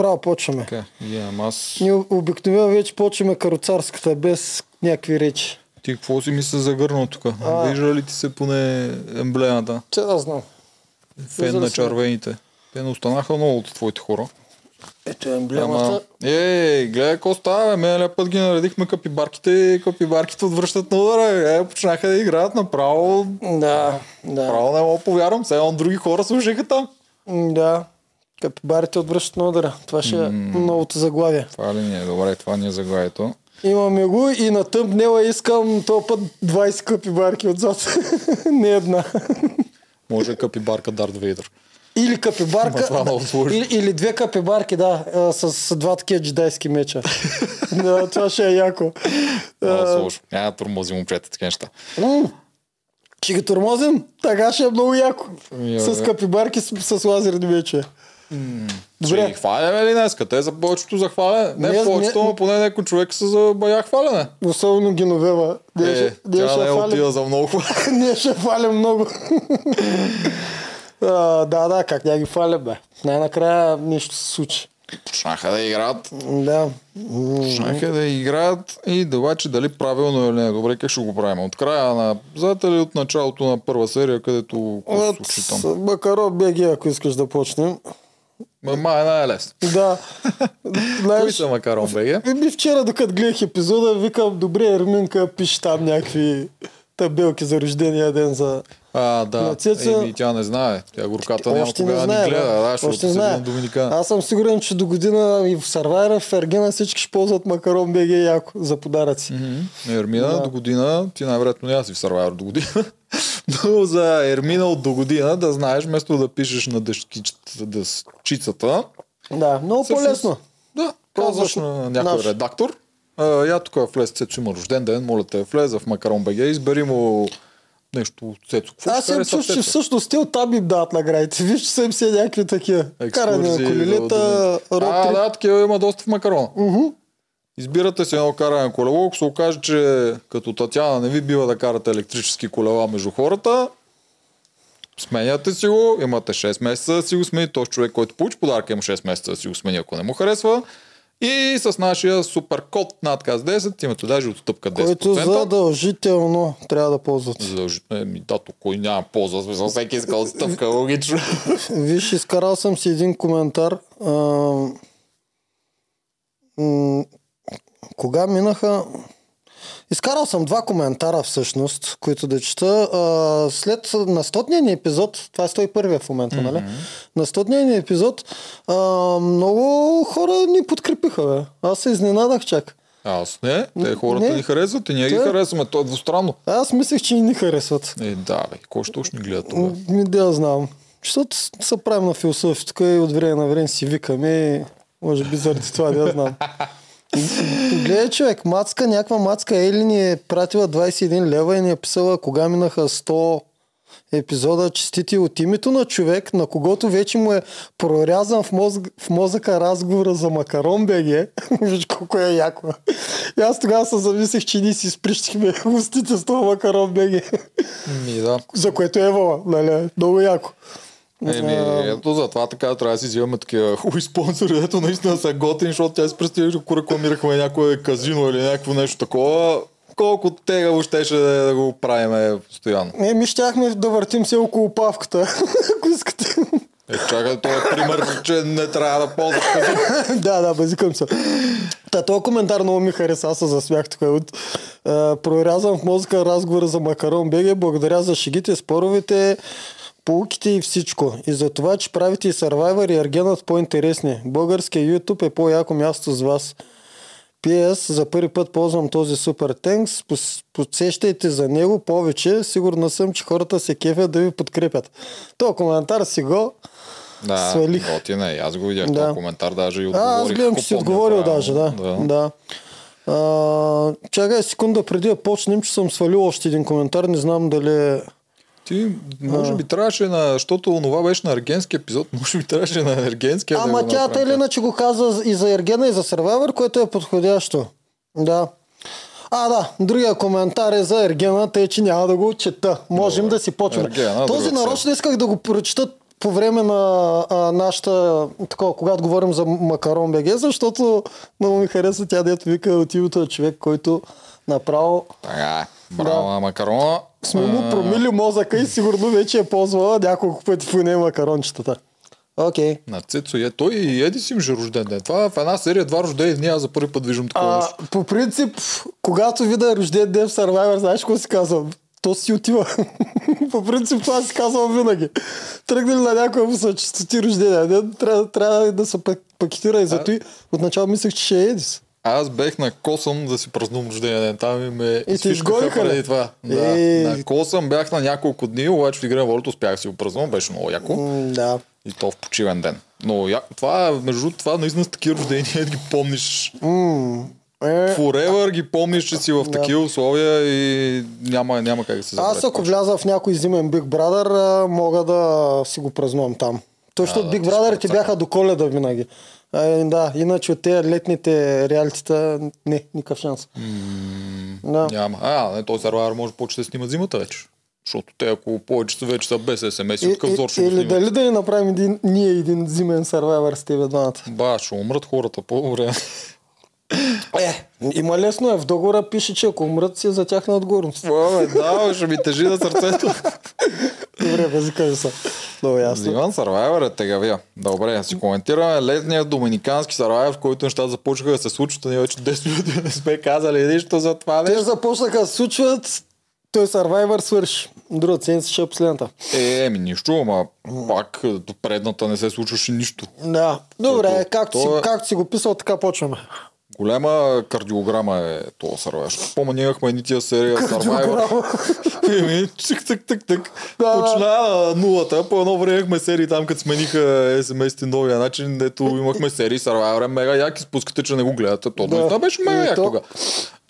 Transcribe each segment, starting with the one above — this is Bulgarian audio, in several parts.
Право почваме. Така, имам аз. Ние обикновено вече почваме каруцарската, без някакви речи. Ти какво си мисля за гърно тук? А. Вижда ли ти се поне емблемата? Че да знам. Фен Вижда на се. червените. Те не останаха много от твоите хора. Ето е емблемата. Ама, ей, гледай какво става, бе. Миналия път ги наредихме капибарките и капибарките отвръщат на удара. Е, почнаха да играят направо. Да, да. Право не мога повярвам. Сега други хора слушаха там. Да. Капибарите отвръщат на удара. Това ще е новото заглавие. Това ли ни е? Добре, това ни е заглавието. Имаме го и на тъмпнела искам този път 20 капибарки отзад. Не една. Може капибарка Дарт Вейдър. Или капибарка. е или, или две капибарки, да, а, с, с два такива джедайски меча. да, това ще е яко. Много А, сложно. Няма да тормози момчета, такива неща. Ще ги тормозим? Така ще е много яко. Ами, С бе. капибарки с, с лазерни мече. Ще ги Добре. хваляме ли днеска? Те за повечето за хваляне. Не, Не, повечето, но поне някой човек са за бая хваляне. Особено Геновева. Ние Е, ще- ние тя ще не я фалим. отива за много. Ние ще фалим много. а, да, да, как няма ги фалим, бе. Най-накрая нещо се случи. Почнаха да играят. Да. Почнаха да играят и да обаче дали правилно или не. Добре, как ще го правим? От края на зад или от началото на първа серия, където какво се там? От Макаро БГ, ако искаш да почнем. Ма, ма е най-лесно. Да. Кои Знаеш, са Макарон БГ? ми вчера, докато гледах епизода, викам, добре, Ерминка, пише там някакви табелки за рождения ден за... А, да. На Цеца- Еми, тя не знае. Тя горката няма не кога да знае, ни гледа. да. Да, Още не знае. Аз съм сигурен, че до година и в Сарвайра, в Ергена всички ще ползват Макарон БГ яко за подаръци. Мгм. Ермина Да. до година, ти най-вероятно няма си в Survivor до година, но за Ермина от до година да знаеш, вместо да пишеш на дъщичицата, дъщицата, Да, много Всъщност, по-лесно. да, казваш на някой наш. редактор, а, я тук влез, Цецо има рожден ден, моля те, влезе в Макарон БГ, избери му нещо от Цецо. Аз в чувство, че всъщност те оттам им дават наградите. Виж, че са им се някакви такива. Каране на колелета, да, да. А, ротри. да, такива има доста в Макарона. Мгм. Избирате си едно каране на колело, ако се окаже, че като Татяна не ви бива да карате електрически колела между хората, сменяте си го, имате 6 месеца да си го смени, този човек, който получи подарка има 6 месеца да си го смени, ако не му харесва. И с нашия супер код надказ 10 имате даже отстъпка 10%. Който задължително трябва да ползват. Задължително. Еми, да, кой няма полза, смисъл, всеки иска отстъпка, логично. Виж, изкарал съм си един коментар. А, кога минаха... Изкарал съм два коментара всъщност, които да чета. А, след на стотния ни епизод, това е 101 в момента, mm-hmm. нали? На стотния ни епизод а, много хора ни подкрепиха, бе. Аз се изненадах чак. Аз не, те хората Не. ни харесват и ние ги Те- харесваме, то е двустранно. Аз мислех, че и ни харесват. Е, да, бе, кой ще още ни гледа това? Ми да знам. Защото се правим на философия, тук и от време на време си викаме, и може би заради това, да знам. Гледай човек, мацка, някаква мацка Ели ни е пратила 21 лева и ни е писала кога минаха 100 епизода честити от името на човек, на когото вече му е прорязан в, мозък, в мозъка разговора за Макарон БГ. Виж колко е яко. И аз тогава се замислих, че ние си сприщихме устите с това Макарон БГ. Ми, да. За което е Евала, нали? Много яко. Еми, А, ето затова така трябва да си взимаме такива хубави спонсори, ето наистина са готини, защото тя си представи, ако рекламирахме някое казино или някакво нещо такова, колко тегаво щеше да, е да го правиме постоянно. Е, ми щяхме да въртим се около павката, ако искате. Е, чакай, това е пример, че не трябва да ползваш да, да, базикам се. Та, този коментар много ми хареса, аз се засмях тук. От, а, прорязан в мозъка разговора за Макарон БГ. Благодаря за шегите, споровете, полуките и всичко. И за това, че правите и Survivor и Аргенът по-интересни. Българския YouTube е по-яко място с вас. PS, за първи път ползвам този супер тенкс. Пос- Подсещайте за него повече. Сигурна съм, че хората се кефят да ви подкрепят. То коментар си го. Да, Свалих. готин е. Аз го видях Да. този коментар, даже и А, отговорих. аз гледам, че си помня отговорил правилно. даже, да. да. А, чакай секунда преди да почнем, че съм свалил още един коментар. Не знам дали е... Ти, може би трябваше на, защото онова беше на ергенски епизод, може би трябваше на ергенския да Ама го тя тъй или иначе го каза и за Ергена и за Survivor, което е подходящо. Да. А, да, другия коментар е за Ергена, тъй че няма да го чета. Можем Добре. да си почваме. Ергена, Този нарочно исках да го прочета по време на а, нашата, такова, когато говорим за Макарон БГ, защото много ми харесва тя, дето вика от името на човек, който направо Така, браво на макарона. Сме му промили мозъка и сигурно вече е ползвала няколко пъти по нея макарончетата. Окей. На Цецо е. Той и Еди си имаше рожден ден. Това в една серия два рождени дни, аз за първи път виждам такова А, нещо. по принцип, когато видя рожден ден в Survivor, знаеш какво си казвам? То си отива. по принцип това си казвам винаги. Тръгнали на някоя му са чистоти рождения ден, трябва, трябва да се пак- пакетира и зато и отначало мислех, че ще е Едис. Аз бех на Косъм да си празнувам рождения ден. Там и ме изфишкаха ли? преди това. Да. Ей. На Косъм бях на няколко дни, обаче в игра на волята успях да си го празнувам. Беше много яко. Да. И то в почивен ден. Но я... това, между това наистина с такива рождения ги помниш. М, е, Forever ги помниш, че си в такива условия и няма, няма как да се забравят. аз ако вляза в някой зимен Big Brother, мога да си го празнувам там. Точно от Big Brother ти бяха до коледа винаги. А, да, иначе от тези летните реалитета, не, никакъв шанс. Да. Няма. А, не, този сервер може повече да снимат зимата вече. Защото те, ако повече са вече са без СМС, от какъв зор ще го или дали да ни направим един, ние един зимен сървайвер с тебе двамата? Ба, ще умрат хората по време. Е, има лесно е. В договора пише, че ако умрат си е за тяхна отговорност. Да, ще ми тежи на сърцето. Добре, бе, кажи са. Много ясно. Зиман Сарвайвер е тегавия. Добре, си коментираме летния доминикански Сарвайвер, в който нещата започнаха да се случват, ние вече 10 минути не сме казали нищо за това Те нещо. започнаха да се случват, той сървайвер свърши. Друга седмица ще е последната. Е, еми нищо, ама пак до предната не се случваше нищо. Да. Добре, както си, то е- както си го писал, така почваме. Голема кардиограма е този Сарвайвер. Помня, ние имахме едни тия серия. Кардиограма. Еми, чик, так, так, так. Да. Почна на нулата. По едно време имахме серии там, като смениха смс-ти новия начин, дето имахме серии Survivor, мега як, изпускате, че не го гледате. То, Да. да. беше мега И як то- тогава.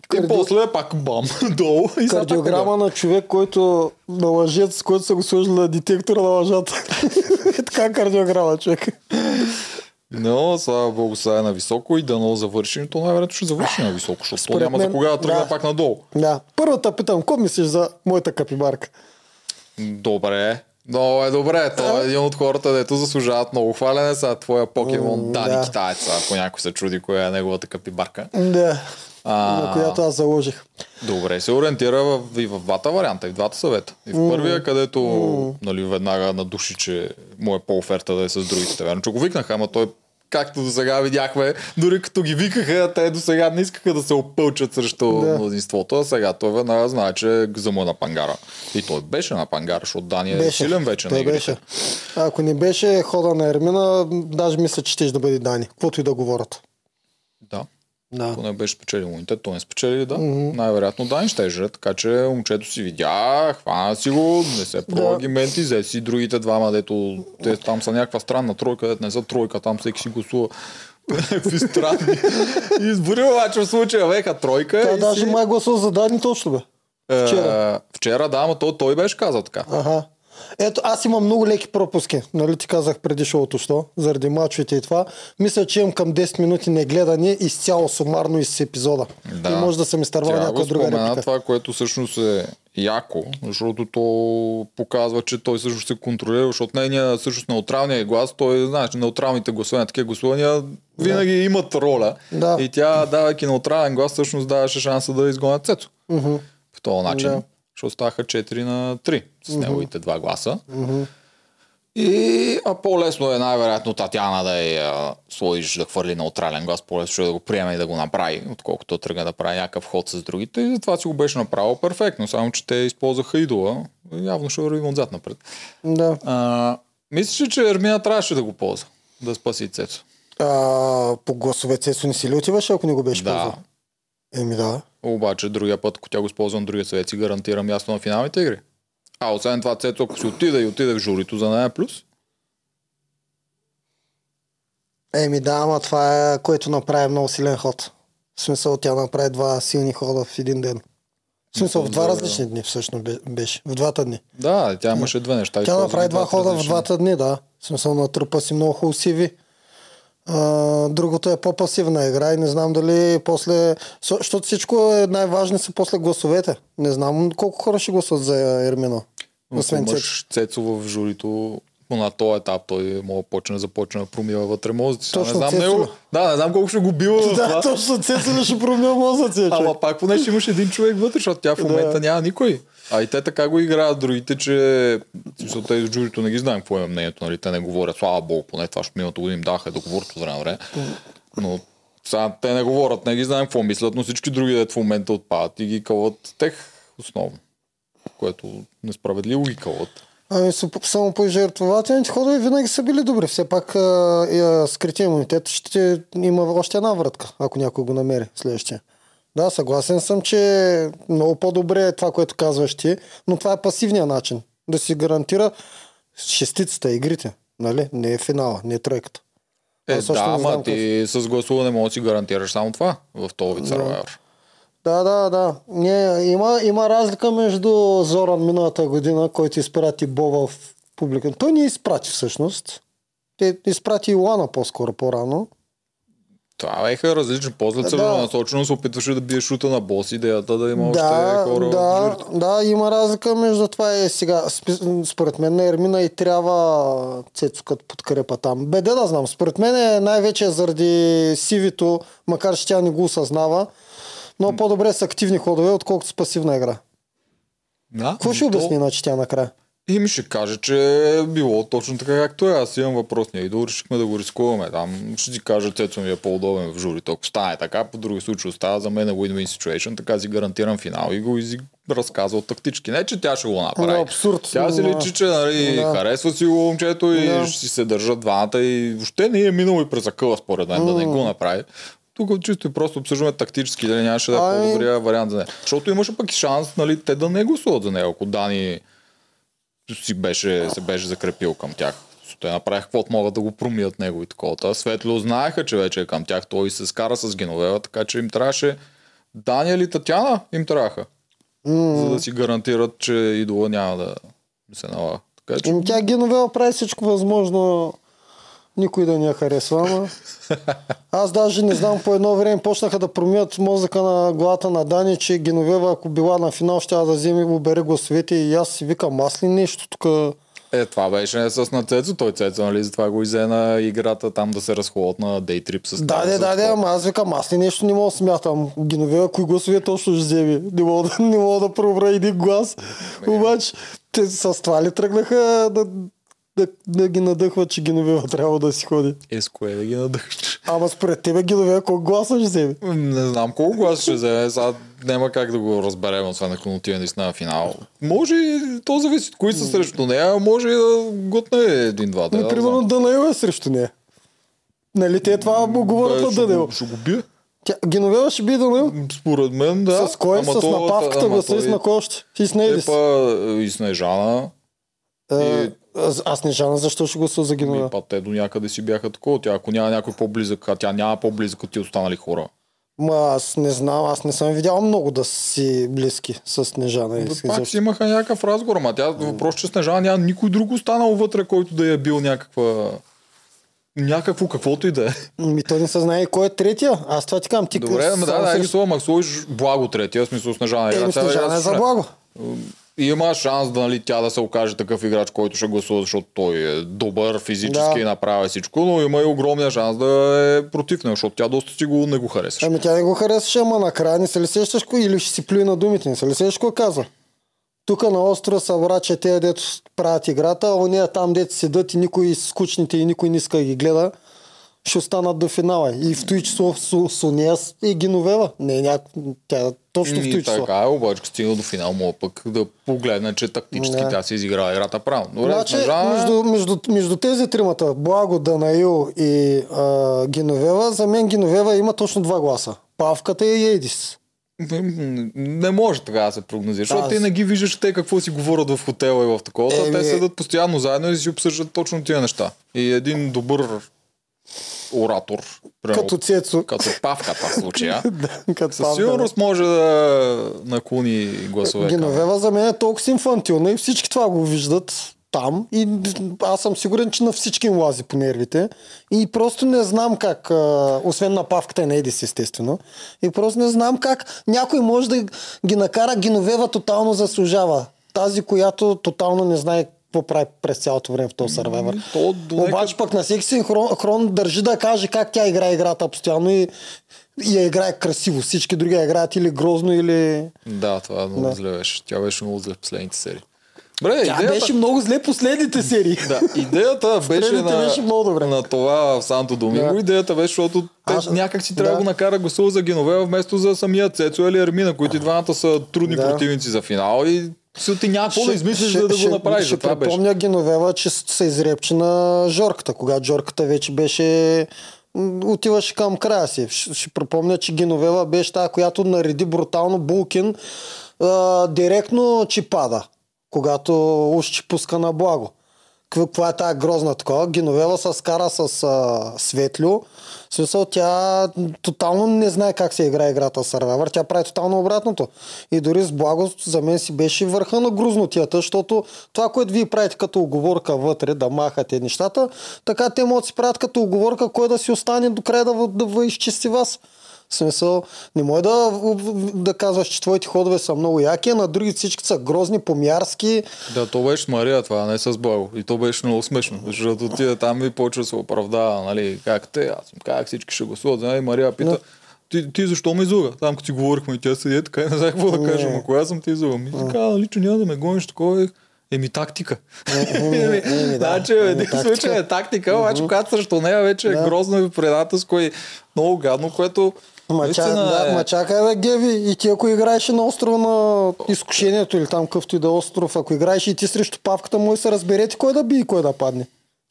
И Карди- после пак бам, долу. И Кардиограма на човек, който на лъжец, който са го сложили на детектора на лъжата. Е така кардиограма, човек. Но, слава богу, сега е на високо и дано завърши. То най-вероятно ще завърши на високо, защото то Според няма за мен, кога да тръгне да. пак надолу. Да. Първо те питам, какво мислиш за моята капибарка? Добре. Но е добре, той е един от хората, дето заслужават много хвалене. Сега твоя покемон М, Дани да. Китаец, ако някой се чуди коя е неговата капибарка. Да. А. На която аз заложих. Добре, се ориентира в, и в двата варианта, и в двата съвета. И в първия, където нали, веднага надуши, че му е по-оферта да е с другите. Верно, че го викнаха, ама той както до сега видяхме, дори като ги викаха, те до сега не искаха да се опълчат срещу Да. мнозинството, а сега той веднага знае, че за му е на пангара. И той беше на пангара, защото Дани е силен вече Той на игрите. беше. Ако не беше хода на Ермина, даже мисля, че ще да бъде Дани. Каквото и да говорят. Да. Да. Ако не беше спечелил имунитет, той не спечели, да. Mm-hmm. Най-вероятно Дани ще е жрет, така че момчето си видя, хвана си го, не се про Да. взе си другите двама, дето те там са някаква странна тройка, дето не са тройка, там всеки си гласува някакви странни избори, обаче в случая веха тройка. И даже си... май гласува за Дани точно бе. Е, вчера. вчера, да, ама то, той беше казал така. Ага. Ето, аз имам много леки пропуски. Нали ти казах преди шоуто, що? Заради мачовете и това. Мисля, че имам към 10 минути негледане изцяло сумарно из епизода. И може да съм изтървал някаква друга реплика. това, което всъщност е яко, защото то показва, че той всъщност се контролира, защото нейния всъщност неутралния глас, той знаеш, че неутралните гласувания, такива гласувания винаги имат роля. Да. И тя, давайки неутрален глас, всъщност даваше шанса да изгонят Цецо. Мгм. По този начин. Да. Защото ставаха 4 на 3 с неговите два гласа. И а по-лесно е най-вероятно Татяна да я сложиш да хвърли неутрален глас, по-лесно ще е да го приеме и да го направи, отколкото тръгне да прави някакъв ход с другите. И затова си го беше направил перфектно, само че те използваха идола. Явно ще вървим отзад напред. Да. А, мислиш ли, че Ермина трябваше да го ползва? Да спаси Цецо? А, по гласове Цецо не си ли отиваше, ако не го беше Да. ползвал? Еми да. Обаче другия път, ако тя го използва на другия съвет, си гарантира място на финалните игри. А освен това, Цецо, ако си отиде и отиде в журито, за нея плюс. Еми да, ама това е което направи много силен ход. В смисъл тя направи два силни хода в един ден. В смисъл в два различни дни всъщност бе- беше. В двата дни. Да, тя имаше две неща. Тя направи два хода в различни. двата дни, да. В смисъл на трупа си много хубаво CV. Другото е по-пасивна игра и не знам дали после... Защото всичко е най-важни са после гласовете. Не знам колко хора ще гласуват за Ермино. Но Освен имаш Цецо в журито, на този етап той мога почне да започне да промива вътре мозъци. Точно, не знам Цецо. него. Да, не знам колко ще го бива Да, това. точно Цецо ще промил мозъци, човек. Ама пак поне ще имаш един човек вътре, защото тя в момента Да. няма никой. А и те така го играят другите, че смисъл, те из журито не ги знаем какво е мнението, нали? Те не говорят, слава богу, поне това ще миналото година им даха договор от време. Но сега те не говорят, не ги знаем какво мислят, но всички други дет в момента отпадат и ги кълват тех основно. Което несправедливо ги кълват. Ами само по жертвователните ходове винаги са били добри. Все пак скрития имунитет ще има още една вратка, ако някой го намери следващия. Да, съгласен съм, че много по-добре е това, което казваш ти, но това е пасивният начин. Да си гарантира шестицата, игрите. Нали? Не е финала, не е тройката. Е, Аз да, ама ти с гласуване можеш да си гарантираш само това в този вид Survivor. Да, да, да. Не, има, има разлика между Зоран миналата година, който изпрати Бова в публика. Той не изпрати всъщност. Те изпрати Илана по-скоро по-рано. Това беха различни. После Да. целенасочено се опитваше да бие шута на бос, идеята да има Да, още хора да, да, има разлика между това и сега. Според мен на Ермина и трябва Цецо като подкрепа там. Беде да знам. Според мен е най-вече заради сивито, макар че тя не го осъзнава. Но по-добре с активни ходове, отколкото с пасивна игра. Да, Какво ще то- обясни, значи тя накрая? И ми ще каже, че е било точно така както е. Аз имам въпрос. Ние и да решихме да го рискуваме. Там ще ти кажа, Цецо ми е по-удобен в журито. Ако стане така, по други случаи остава за мен е win-win situation, така си гарантирам финал и го изи разказал тактически. Не, че тя ще го направи. Но абсурд. Тя си личи, че нали, Да. харесва си го момчето и Да. ще си се държат двамата и въобще не е минало и през акъла според мен да не го направи. Тук чисто и просто обсъждаме тактически, дали нямаше да е по-добрия вариант за нея. Защото имаше пък и шанс нали, те да не гласуват за него, ако Дани си беше, се беше закрепил към тях. Те направиха каквото могат да го промият него и такова. Та Светло знаеха, че вече е към тях. Той се скара с Геновева, така че им трябваше Дания или Татяна им трябваха. За да си гарантират, че идола няма да се налага. Така че Ами Тя Геновева прави всичко възможно никой да ни я харесва, ама... Аз даже не знам, по едно време почнаха да промият мозъка на главата на Дани, че Геновева, ако била на финал, ще да вземе и обере гласовете и аз си викам, аз ли нещо тук... Е, това беше с на Цецо. Той Цецо, нали, затова го изе на играта там да се разходят на дейтрип с Да, тази, да, да, ама аз викам, аз ли нещо не мога да смятам. Геновева, кои гласове точно ще вземе? Не мога да, не мога да пробра един глас. Обаче, те с това ли тръгнаха да, да, да ги надъхват, че Геновева трябва да си ходи? Е, с кое да ги надъхнеш? Ама според тебе Геновева колко гласа ще вземе? Не знам колко глас ще вземе. Сега няма как да го разберем, освен ако отиде наистина на финал. Може и то зависи от кои са срещу нея, може и да готне един-два. Да, Ми, да примерно. Данаил е срещу нея. Нали те това му говорят на го- Ще го бие. Тя, Геновева ще би Данаил. Според мен, да. с кой? Ама с то- напавката ама гласа и с на кой още? И с Нейдис. па и Снежана. Е, аз, аз не жана защо ще гласува за Ми, Геновева. па те до някъде си бяха такова. Тя, ако няма някой по-близък, а тя няма по-близък от ти останали хора. Ма аз не знам, аз не съм видял много да си близки с Снежана. с- Пак си имаха някакъв разговор, ама тя въпрос, че Снежана няма никой друг останал вътре, който да я е бил някаква... Някакво, каквото и да е. Ми той не се знае кой е третия. Аз това ти казвам. Ти Добре, ама да, да, смисъл Снежана. игра, Еми, цяла Снежана игра е с за Шрек. благо. И има шанс да, нали, тя да се окаже такъв играч, който ще гласува, защото той е добър физически Да. и направи всичко, но има и огромния шанс да е против него, защото тя доста си го не го харесваше. Ами тя не го харесваше, ама накрая не се ли сещаш кой или ще си плюи на думите, не се ли сещаш кой каза? Тук на острова събра, че те дето правят играта, а ония там дето седат и никой скучните и никой не иска да ги гледа, ще останат до финала. И в той число с, с нея и Геновева. Не, няк... тя точно в той число. така е, обаче стигна до финал, мога пък да погледна, че тактически тя си изиграла играта правилно. Значи, Снежана- между, между, между тези тримата, Благо, Данаил и а, Геновева, за мен Геновева има точно два гласа. Павката и Едис. М, Не може така да се прогнозира, защото Аз- ти не ги виждаш те какво си говорят в хотела и в такова. Еми- Те седат постоянно заедно и си обсъждат точно тия неща. И един добър оратор, примерно, Като Цецо. като павката в случая, Да, като със сигурност може да наклони гласове. Геновева за мен е толкова инфантилна и всички това го виждат там и аз съм сигурен, че на всички им лази по нервите и просто не знам как, а, освен на павката на Едис естествено, и просто не знам как някой може да ги накара Геновева тотално заслужава. Тази, която тотално не знае какво прави през цялото време в този сървайвър. То до Обаче пък на всеки синхрон държи да каже как тя играе играта постоянно и, и я играе красиво. Всички други я играят или грозно, или... Да, това много Да. зле беше. Тя беше много зле в последните серии. Бре, Тя идеята... беше много зле последните серии. Да, идеята беше на, беше много добре. на това в Санто Доминго. Да. Идеята беше, защото те Аз- някак си трябва да го накара гласува за Геновева вместо за самия Цецо или Армина, които двамата са трудни Да. противници за финал и си ти няма какво да измислиш, за да го направиш. Ще беше. припомня Геновева, че се изрепче на Жорката, когато Жорката вече беше отиваше към края си. Ще, ще припомня, че Геновева беше тази, която нареди брутално Булкин а, директно, че пада, когато уж че пуска на благо. Каква- е тази грозна такова? Геновева се скара с а, Светлю. В смисъл, тя тотално не знае как се играе играта с Survivor. Тя прави тотално обратното. И дори с благо за мен си беше върха на грузнотията, защото това, което вие правите като оговорка вътре, да махате нещата, така те могат да си правят като оговорка, кой да си остане до края да, да ви изчисти вас. В смисъл, не може да, да казваш, че твоите ходове са много яки, а на други всички са грозни, помярски. Да, то беше с Мария това, не с Благо. И то беше много смешно, защото тия там и почва се оправдава, нали, как те, аз им казах, всички ще гласуват. Нали, Мария пита, Да. ти, ти защо ме излага? Там като си говорихме и тя седи е така и не знае какво да кажа, ама коя съм ти излага? Ми така, нали, че няма да ме гониш такова. е, Еми тактика. еми, да. Значи, в един случай е тактика, обаче когато срещу нея вече е грозно и предателско и много гадно, което Ма, наистина да, е- ма чакай бе, Геви, и ти ако играеше на острова на изкушението или там къвто и да е остров, ако играеш и ти срещу павката, може да се разберете кой да би и кой да падне.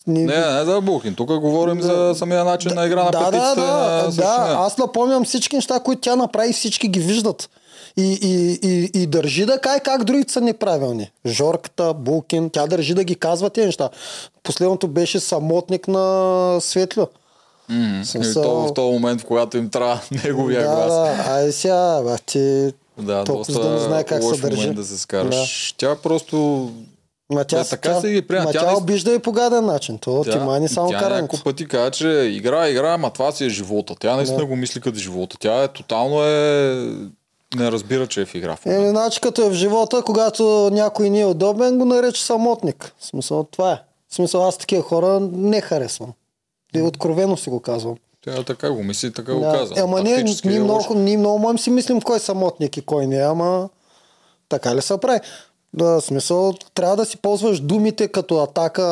Ни- Не, не за Бухин. Тук говорим за самия начин на игра на да, да, петицата. да, на да, аз напомням всички неща, които тя направи, всички ги виждат. И, и, и, и държи да кай как другите са неправилни. Жорката, Булкин, тя държи да ги казва тези неща. Последното беше самотник на Светло. И Смисъл- то в този момент, в когато им трябва неговия да, глас. да, ай сега, бе, ти Да, толкова доста да не знае как се държи. да се скараш. Тя просто... Ма тя, Бе, така тя, си ги приема. ма Тя тя, обижда и по гаден начин. То ти мани само тя карането. няколко пъти каза, че игра, игра, ама това си е живота. Тя наистина Да. го мисли като живота. Тя е тотално е... Не разбира, че е в игра. В. Еми, значи като е в живота, когато някой ни е удобен, го нарече самотник. В смисъл, това е. В смисъл, аз такива хора не харесвам. И откровено си го казвам. Тя така го мисли, така го Да. каза. Ама ние, Тактически ние, е много, ние много можем си мислим кой е самотник и кой не е, ама така ли се прави? Да, смисъл, трябва да си ползваш думите като атака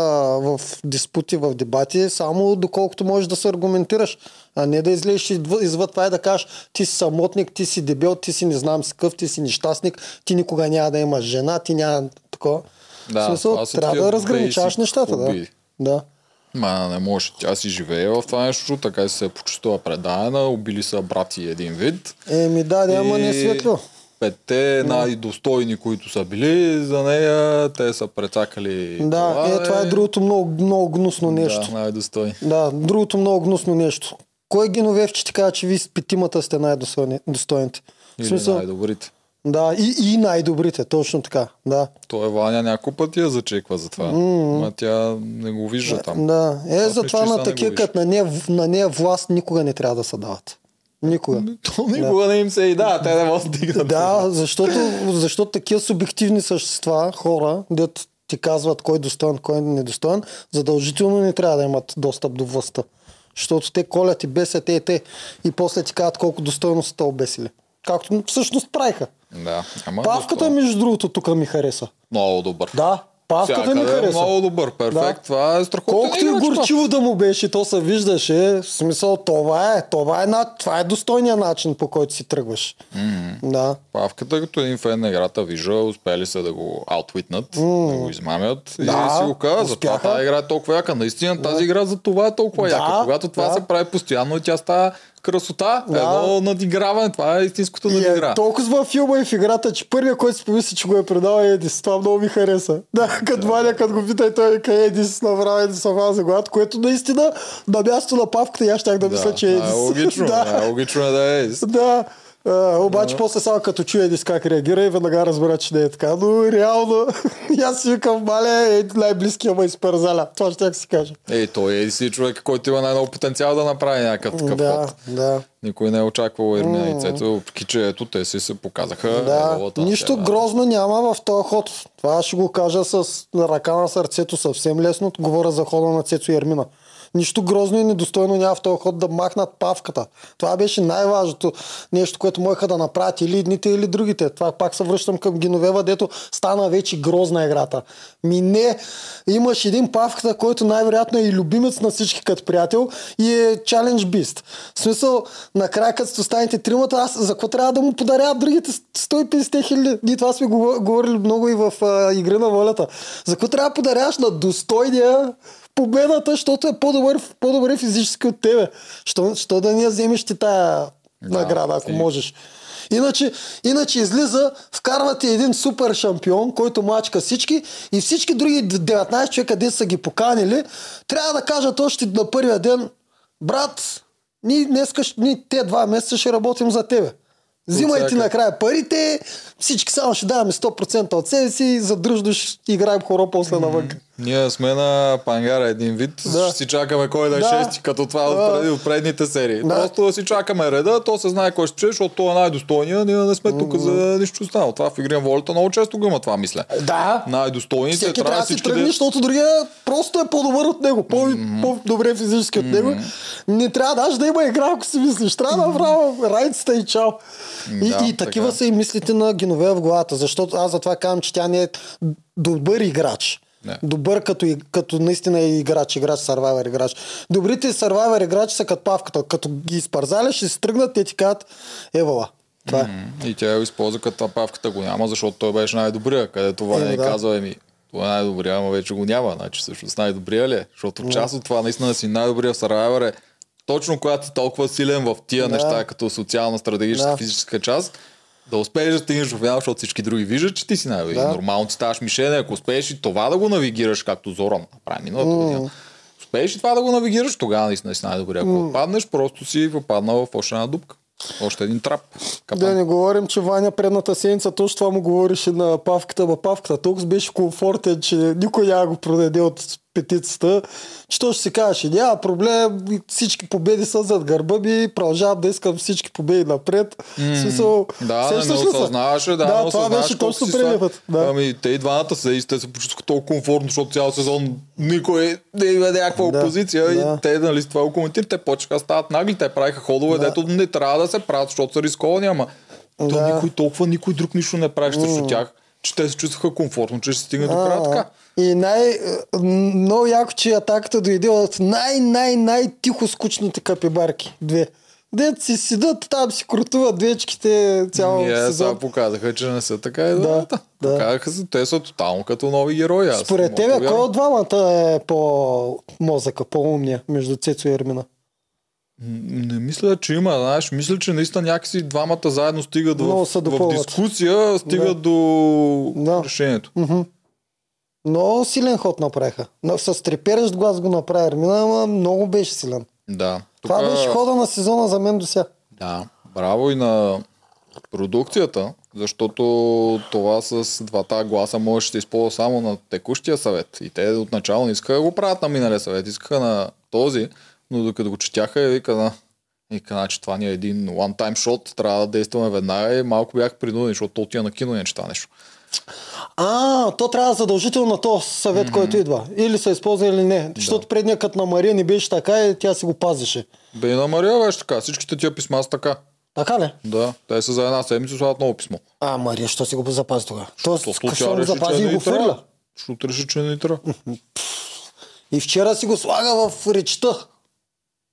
в диспути, в дебати, само доколкото можеш да се аргументираш, а не да излезеш извън това и да кажеш ти си самотник, ти си дебел, ти си не знам си къв, ти си нещастник, ти никога няма да имаш жена, ти няма такова. Да, смисъл, трябва да разграничаваш нещата. Да. да. Ма не може. Тя си живее в това нещо, така и се е почувствала предадена, убили са брати един вид. Еми да, да, ама не е светло. Петте най-достойни, които са били за нея, те са прецакали Да, това. е, това е другото много, много гнусно нещо. Да, най-достойни. Да, другото много гнусно нещо. Кой Геновев, че ти казва, че вие с петимата сте най-достойните? Или смисъл, най-добрите. Да, и, и най-добрите, точно така. Да. Той е Ваня няколко пъти я зачеква за това. Mm-hmm. Ма тя не го вижда там. Да, е, Аз затова на такива, като на нея, на нея власт никога не трябва да се дават. Никога. То никога не им се и да, те не могат да стигнат. Да, защото, защото такива субективни същества, хора, дето ти казват кой е достоен, кой е недостоен, задължително не трябва да имат достъп до властта. Защото те колят и бесят те и те и после ти казват колко достойно са те обесили. Както всъщност правиха. Да, ама Павката, доста- между другото, тук ми хареса. Много добър. Да, павката ми е хареса. много добър, перфект. Да. Това е страхотен Колкото и горчиво да му беше, то се виждаше. В смисъл, това е, това е, това е достойният начин, по който си тръгваш. Mm-hmm. Да. Павката като един фен на играта вижда, успели са да го аутвитнат, mm. да го измамят Да, и си го казва. Затова тази игра е толкова яка. Наистина тази игра за това е толкова Да, яка. Когато това да. се прави постоянно тя става красота, Да. едно надиграване. Това е истинското И надигра. е толкова във филма и в играта, че първия, който си помисли, че го е предал е Едис. Това много ми хареса. Да, като Ваня, като го пита и той вика Едис, направо Едис сама за глад, което наистина на място на павката и аз щях да мисля, че е да, Едис. е логично, да. да. логично е да е. да. А, обаче после само като чуе Едис как реагира и веднага разбира, че не е така. Но реално, аз си викам, мале, е най-близкия му изпързаля. Това ще си кажа. Ей, той е си човек, който има най-много потенциал да направи някакъв такъв Да, ход. да. Никой не е очаквал Ермина и Цецо, въпреки че ето те си се показаха. Да, ролята, нищо да. грозно няма в този ход. Това ще го кажа с ръка на сърцето съвсем лесно. Говоря за хода на Цецо и Ермина. Нищо грозно и недостойно няма в този ход да махнат павката. Това беше най-важното нещо, което можеха да направят или едните, или другите. Това пак се връщам към Геновева, дето стана вече грозна играта. Ми не, имаш един павката, който най-вероятно е и любимец на всички като приятел и е чалендж бист. В смисъл, накрая като останете тримата, аз за какво трябва да му подаряват другите 150 хиляди? Ние това сме говор- говорили много и в а, Игри на волята. За какво трябва да подаряваш на достойния победата, защото е по-добър, по-добре физически от тебе. Що, що да не я вземеш ти тая Да, награда, ако ти- можеш. Иначе, иначе излиза, вкарвате един супер шампион, който мачка всички и всички други 19 човека, къде са ги поканили, трябва да кажат още на първия ден, брат, ние днеска, ние те два месеца ще работим за тебе. Взимай ти накрая парите, всички само ще даваме 100% от себе си и задръжно ще играем хоро после навън. Ние сме на пангара един вид. Да. Ще си чакаме кой да е Да. шести, като това Да. от, преди, от предните серии. Да. Просто да си чакаме реда, то се знае кой ще чуе, защото той е най-достойния, ние не сме тук за нищо останало. Това в игри на волята много често го има това, мисля. Да, Най-достойните Всеки трябва да си тръгне, да... защото другия просто е по-добър от него, по- по-добре физически от него. Не трябва даже да има игра, ако си мислиш. Трябва да направя райцата и чао. И, Да, и такива така. са и мислите на Геновея в главата, защото аз затова казвам, че тя не е добър играч. Не. Добър като, като наистина е играч, играч, сървайвер играч. Добрите сървайвер играчи са като павката. Като ги изпарзаля, ще се тръгнат, те ти казват, евала. Това е. И тя я използва като павката го няма, защото той беше най-добрия, където това Еми, не да. казва, еми, това е най-добрия, ама вече го няма. Значи всъщност най-добрия ли е? Защото част от това наистина си най-добрия в е точно когато си толкова силен в тия Да. неща, като социална, стратегическа, Да. физическа част, да успееш да стигнеш до финал, защото всички други виждат, че ти си най Да. Нормално ти ставаш мишене, ако успееш и това да го навигираш, както Зоран направи миналата година. Успееш и това да го навигираш, тогава наистина си най-добрия. Ако паднеш, просто си попаднал в още една дупка. Още един трап. Да Капан. не говорим, че Ваня предната седмица точно това му говореше на павката, ма павката толкова беше комфортен, че никой няма го продаде от петицата, че то ще си кажеше, няма проблем, всички победи са зад гърба ми, продължавам да искам всички победи напред. В смисъл, Да, не, се? осъзнаваше, да, да не това беше точно си предния слаб. път. Да. Ами те и двамата се и те се почувстваха толкова комфортно, защото цял сезон никой не има някаква Да, опозиция да. и те нали, с това го коментират, те почнаха да стават нагли, те правиха ходове, Да. дето не трябва да се правят, защото са рисковани, ама то Да. никой толкова, никой друг нищо не прави срещу тях, че те се чувстваха комфортно, че ще стигне до края така. И най- много яко, че атаката дойде от най-най-най-тихо скучните капибарки. Две. Дет си седат, там си крутуват двечките цял Ние сега сезон. показаха, че не са така и Да, да. Показаха се, те са тотално като нови герои. Аз Според тебе, кой от двамата е по-мозъка, по-умния между Цецо и Ермина? Не мисля, че има, знаеш. Мисля, че наистина някакси двамата заедно стигат в, в дискусия, стигат Да. до Да. решението. Мгм. Много силен ход направиха. Но С треперещ глас го направи Ермина, ама много беше силен. Да. Това Тука- беше хода на сезона за мен до сега. Да. Браво и на продукцията, защото това с двата гласа може да се използва само на текущия съвет. И те отначало не искаха да го правят на миналия съвет, искаха на този, но докато го четяха, вика, на Вика, значи това ни е един one-time shot, трябва да действаме веднага и малко бях принуден, защото то отива на кино и не че това нещо. А, то трябва задължително на този съвет, mm-hmm. който идва. Или се използва или не. Защото предния като на Мария не беше така и тя си го пазеше. Бе и на Мария беше така, всичките тия писма са така. Така ли? Да, те са за една седмица слагат ново писмо. А, Мария, що си го запази тогава? То що го реши, запази че и не го фърля. Защото реши, че не ни трябва. И вчера си го слага в речта.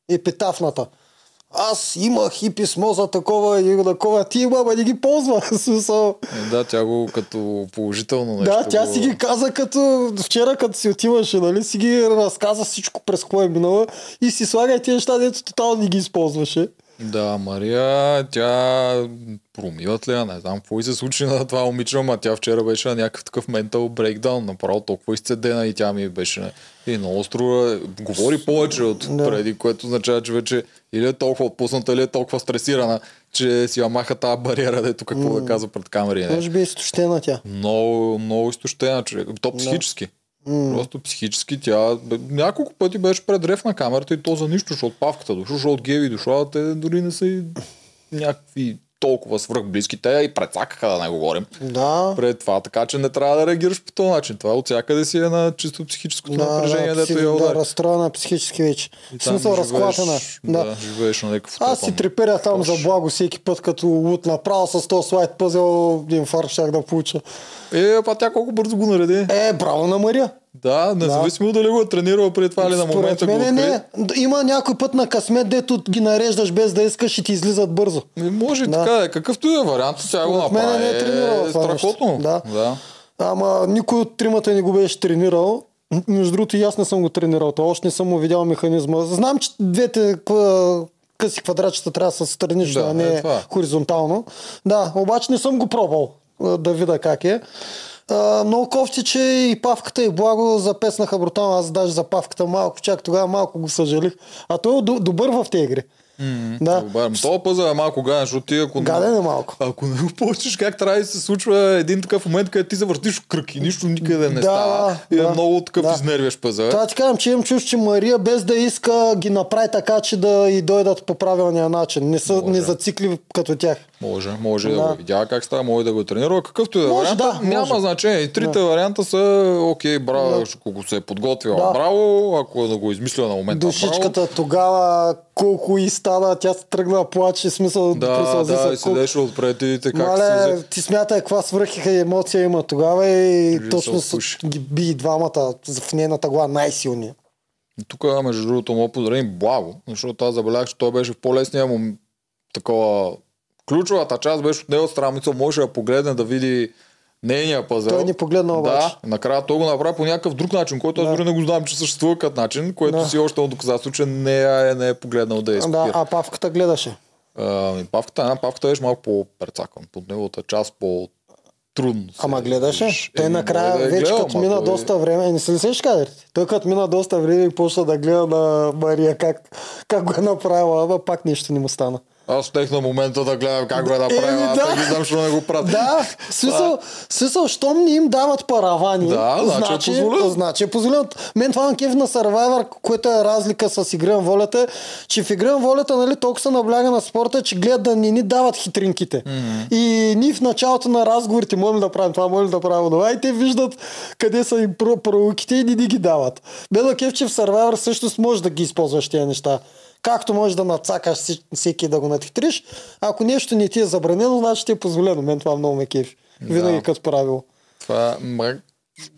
Епитафната. Аз имах и писмо за такова и такова. Ти има, ама не ги ползва. Смисъл. Да, тя го като положително нещо. Да, тя го... си ги каза като вчера, като си отиваше, нали, си ги разказа всичко през какво е минала и си слага и тези неща, дето тотално не ги използваше. Да, Мария, тя промиват ли, я? не знам какво и се случи на това момиче, ама тя вчера беше на някакъв такъв ментал брейкдаун, направо толкова изцедена и тя ми беше и на острова, говори повече от Да. преди, което означава, че вече или е толкова отпусната, или е толкова стресирана, че си я маха тази бариера, дето какво да казва пред камери. Не. Може би е изтощена тя. Много, много изтощена човек. То психически. Просто психически тя няколко пъти беше предрев на камерата и то за нищо, защото павката дошла, защото Геви дошла, те дори не са и някакви толкова свръхблизки. Те и прецакаха да не говорим Да. пред това, така че не трябва да реагираш по този начин. Това от всякъде си е на чисто психическото Да, напрежение, да, дето я да, разстроена психически вече. В смисъл разклатена. Да. Да, живееш на някакъв Аз си треперя там за благо всеки път, като лут направо с този слайд пъзел, инфаркт щях да получа. Е, па тя колко бързо го нареди. Е, браво на Мария. Да, независимо дали го е тренирала преди това или на момента го мен откри. не. Има някой път на късмет, дето ги нареждаш без да искаш и ти излизат бързо. Ми, може Да. така да е. Какъвто и е вариант, тя го мен направи. не е тренирала е страхотно. Да. да. Ама никой от тримата не го беше тренирал. Между другото и аз не съм го тренирал. То още не съм му видял механизма. Знам, че двете къси квадратчета трябва да са странично, Да, а не е това. хоризонтално. Да, обаче не съм го пробвал да видя как е. А, много кофти, че и павката и благо запеснаха брутално. Аз даже за павката малко, чак тогава малко го съжалих. А той е добър в тези игри. Да. Добре, този пъзъл е малко гаден, защото ти ако... Гаден е малко. Ако не го получиш как трябва да се случва един такъв момент, където ти завъртиш кръг и нищо никъде не Да, става. И е да, много такъв да. изнервящ пъзъл. Това ти казвам, че имам чувство, че Мария без да иска ги направи така, че да и дойдат по правилния начин. Не са Може. не зацикли като тях. Може, може да. Да. го видя как става, може да го тренира. Какъвто и да е Може, варианта, да, няма може. значение. И трите варианта са окей, браво, ако се е подготвила, Да. браво, ако да го измисля на момента, браво. Душичката тогава колко и стана, тя се тръгна да плаче, смисъл Да, присълзи да, се и седеше отпред и те как Мале, ти смятай каква свръхиха емоция има тогава и Дори точно се ги би и двамата в нейната глава най-силни. Тук, между другото, му поздравим Благо, защото аз забелязах, че той беше в по-лесния му такова... Ключовата част беше от него страна, мисъл, може да погледне да види нейния пазар. Той ни погледна обаче. Да, накрая той го направи по някакъв друг начин, който аз Да. дори не го знам, че съществува като начин, което Да. си още едно доказателство, че не е, не е погледнал да е Да, а Павката гледаше. Ами, павката, една павката беше малко по-прецакан. Под неговата част по трудно. Ама гледаше. виж. Той Еми, накрая да е вече гледал, като мина той- доста време, не се ли сещаш кадрите? Той като мина доста време и почна да гледа на Мария как, как го е направила, ама пак нещо не му стана. Аз тех на момента да гледам как го е направил, Еми, аз да. да. ги знам, що не го правя. Да, смисъл, смисъл, щом не им дават паравани, Да, значи е позволено. значи е позволено. Мен това на кеф на Survivor, което е разлика с Игра на волята, е, че в Игра на волята нали, толкова се набляга на спорта, че гледат да не ни дават хитринките. Mm-hmm. И ние в началото на разговорите можем да правим това, можем да правим това. И те виждат къде са им про- пророките и не ни ги дават. Мен на кеф, че в Survivor всъщност можеш да ги използваш тези неща. Както можеш да нацакаш всеки да го надхитриш, ако нещо не ти е забранено, значи ти е позволено. Мен това много ме кефи. Винаги Да. като правило. Това, ма,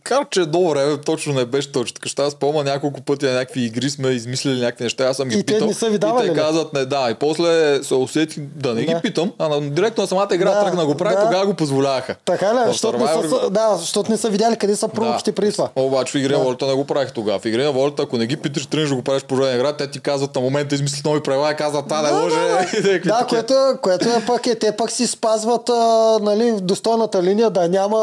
Кар, че едно време точно не беше точно така. Ще аз спомня няколко пъти на някакви игри сме измислили някакви неща. Аз съм ги И те питал. не са ви давали и те ли? казват не, да. И после се усетих да не ги Да. питам, а на, директно на самата игра Да, тръгна да го прави, да. тогава го позволяваха. Така ли? Защото не, са, да, защото не са видяли къде са пророките преди това. Обаче в игри на Да. волята не го правих тогава. В игри на волята, ако не ги питаш, тръгнеш да го правиш по време на игра, те ти казват на момента, измислят нови правила и казват, та не Да, може. да, да. Да, такива. което, е- което е пак е, те пак си спазват нали, достойната линия да няма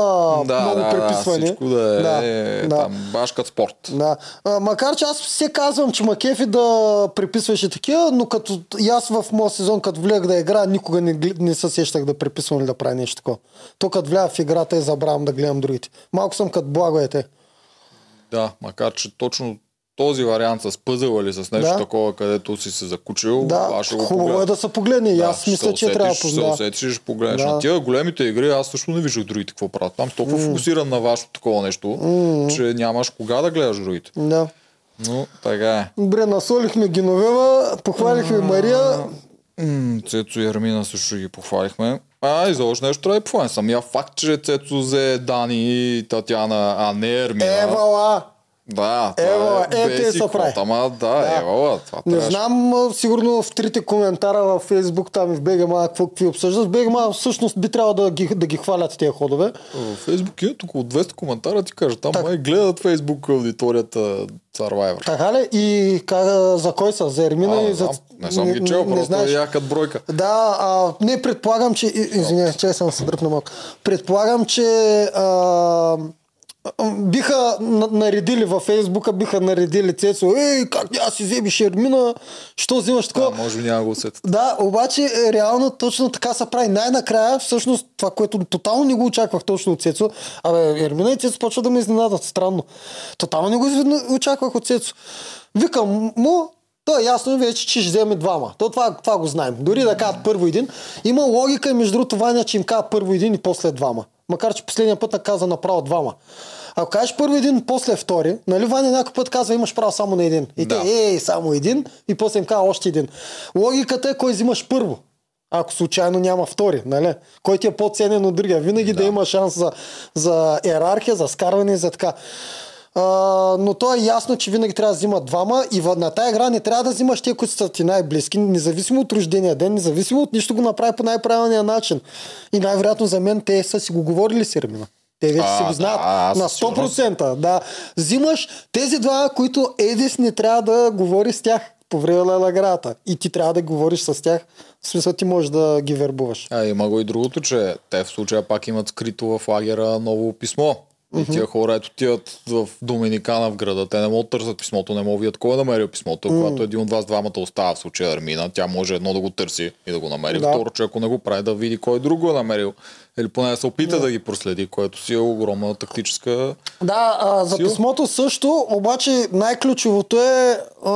да, много да, преписване. Всичко да е Да, да. там баш като спорт. Да. А, макар че аз се казвам, че макефи да преписваш и такива, но като и аз в моят сезон, като влях да игра, никога не, не се сещах да преписвам или да правя нещо такова. То като вля в играта и забравям да гледам другите. Малко съм като благо е те. Да, макар че точно този вариант с пъзъл или с нещо Да. такова, където си се закучил, Да, аз ще го хубаво погледна. е да се погледне. И аз ще мисля, че трябва да усетиш, ще се да. усетиш ще погледнеш. Да. На тия големите игри аз също не виждах другите какво правят. Там толкова фокусиран на вашето такова нещо, че нямаш кога да гледаш другите. Да. Но така е. Добре, насолихме Геновева, похвалихме Мария. М, Цецо и Армина също ги похвалихме. А, и за още нещо трябва да похвалим. Самия факт, че Цецо взе Дани и Татяна, а не Ермина. Евала! Да, Евала, е, е, те са прави. Ама да, Да. Евала, това Не трябваше. знам, сигурно в трите коментара във Фейсбук, там и в БГМА, какво какви обсъждат. В БГМА всъщност би трябвало да ги, да ги хвалят тези ходове. В Фейсбук имат около 200 коментара, ти кажа, там май гледат Фейсбук аудиторията Survivor. Така ли? И как, за кой са? За Ермина А, и не, за... не съм ги чел, просто знаеш. е якът бройка. Да, а, не предполагам, че... Извинявай, че съм се дръпна малко. Предполагам, че а, биха на- наредили във Фейсбука, биха наредили Цецо, ей, как няма си вземи Шермина, що взимаш такова? А, може би няма да го усетят. Да, обаче е, реално точно така се прави. Най-накрая, всъщност, това, което тотално не го очаквах точно от Цецо, абе, Ермина и Цецо почва да ме изненадат. Странно. Тотално не го очаквах от Цецо. Викам му, то е ясно вече, че ще вземе двама. То това, това го знаем. Дори да кажат първо един. Има логика и между другото Ваня, че им казва първо един и после двама. Макар, че последния път наказа направо двама. Ако кажеш първо един, после втори, нали Ваня някой път казва имаш право само на един. И Да. те, ей, само един и после им казва още един. Логиката е кой взимаш първо. Ако случайно няма втори, нали? Кой ти е по-ценен от другия. Винаги да, да има шанс за, за иерархия, за скарване и за така. А, но то е ясно, че винаги трябва да взимат двама и на тази игра не трябва да взимаш те, които са ти най-близки, независимо от рождения ден, независимо от нищо го направи по най-правилния начин. И най-вероятно за мен те са си го говорили с Ермина. Те вече А, си го знаят да, на със сигурност. 100%. Да. Взимаш тези два, които Едис не трябва да говори с тях по време на играта. И ти трябва да говориш с тях. В смисъл ти можеш да ги вербуваш. А, има го и другото, че те в случая пак имат скрито в лагера ново писмо. И тия хора, ето тият в Доминикана в града, те не могат да търсят писмото, не могат да видят кой е намерил писмото. Когато един от вас двамата остава в случая Армина, тя може едно да го търси и да го намери. Да. Второ, че ако не го прави, да види кой друг го е намерил. Или поне се опита да ги проследи, което си е огромна тактическа Да, а, за Сила. писмото също, обаче най-ключовото е а,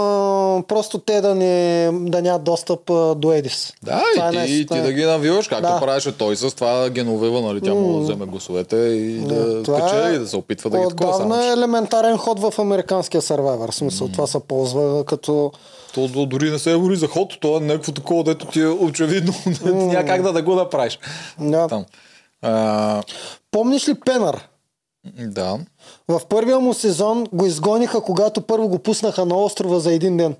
просто те да, не, да нямат достъп а, до Едис. Да, Това е и ти, нещо- ти да ги навиваш, както Да. правеше той с това геновива, нали? Тя може да вземе гласовете и да Това печели, е да се опитва да ги такова. Само, е елементарен ход в американския Survivor. В смисъл, това се ползва като... То, то дори не се говори за ход, то е някакво такова, дето ти е очевидно. Няма как да, да го направиш. Да. Там. А, Помниш ли Пенър? да. В първия му сезон го изгониха, когато първо го пуснаха на острова за един ден.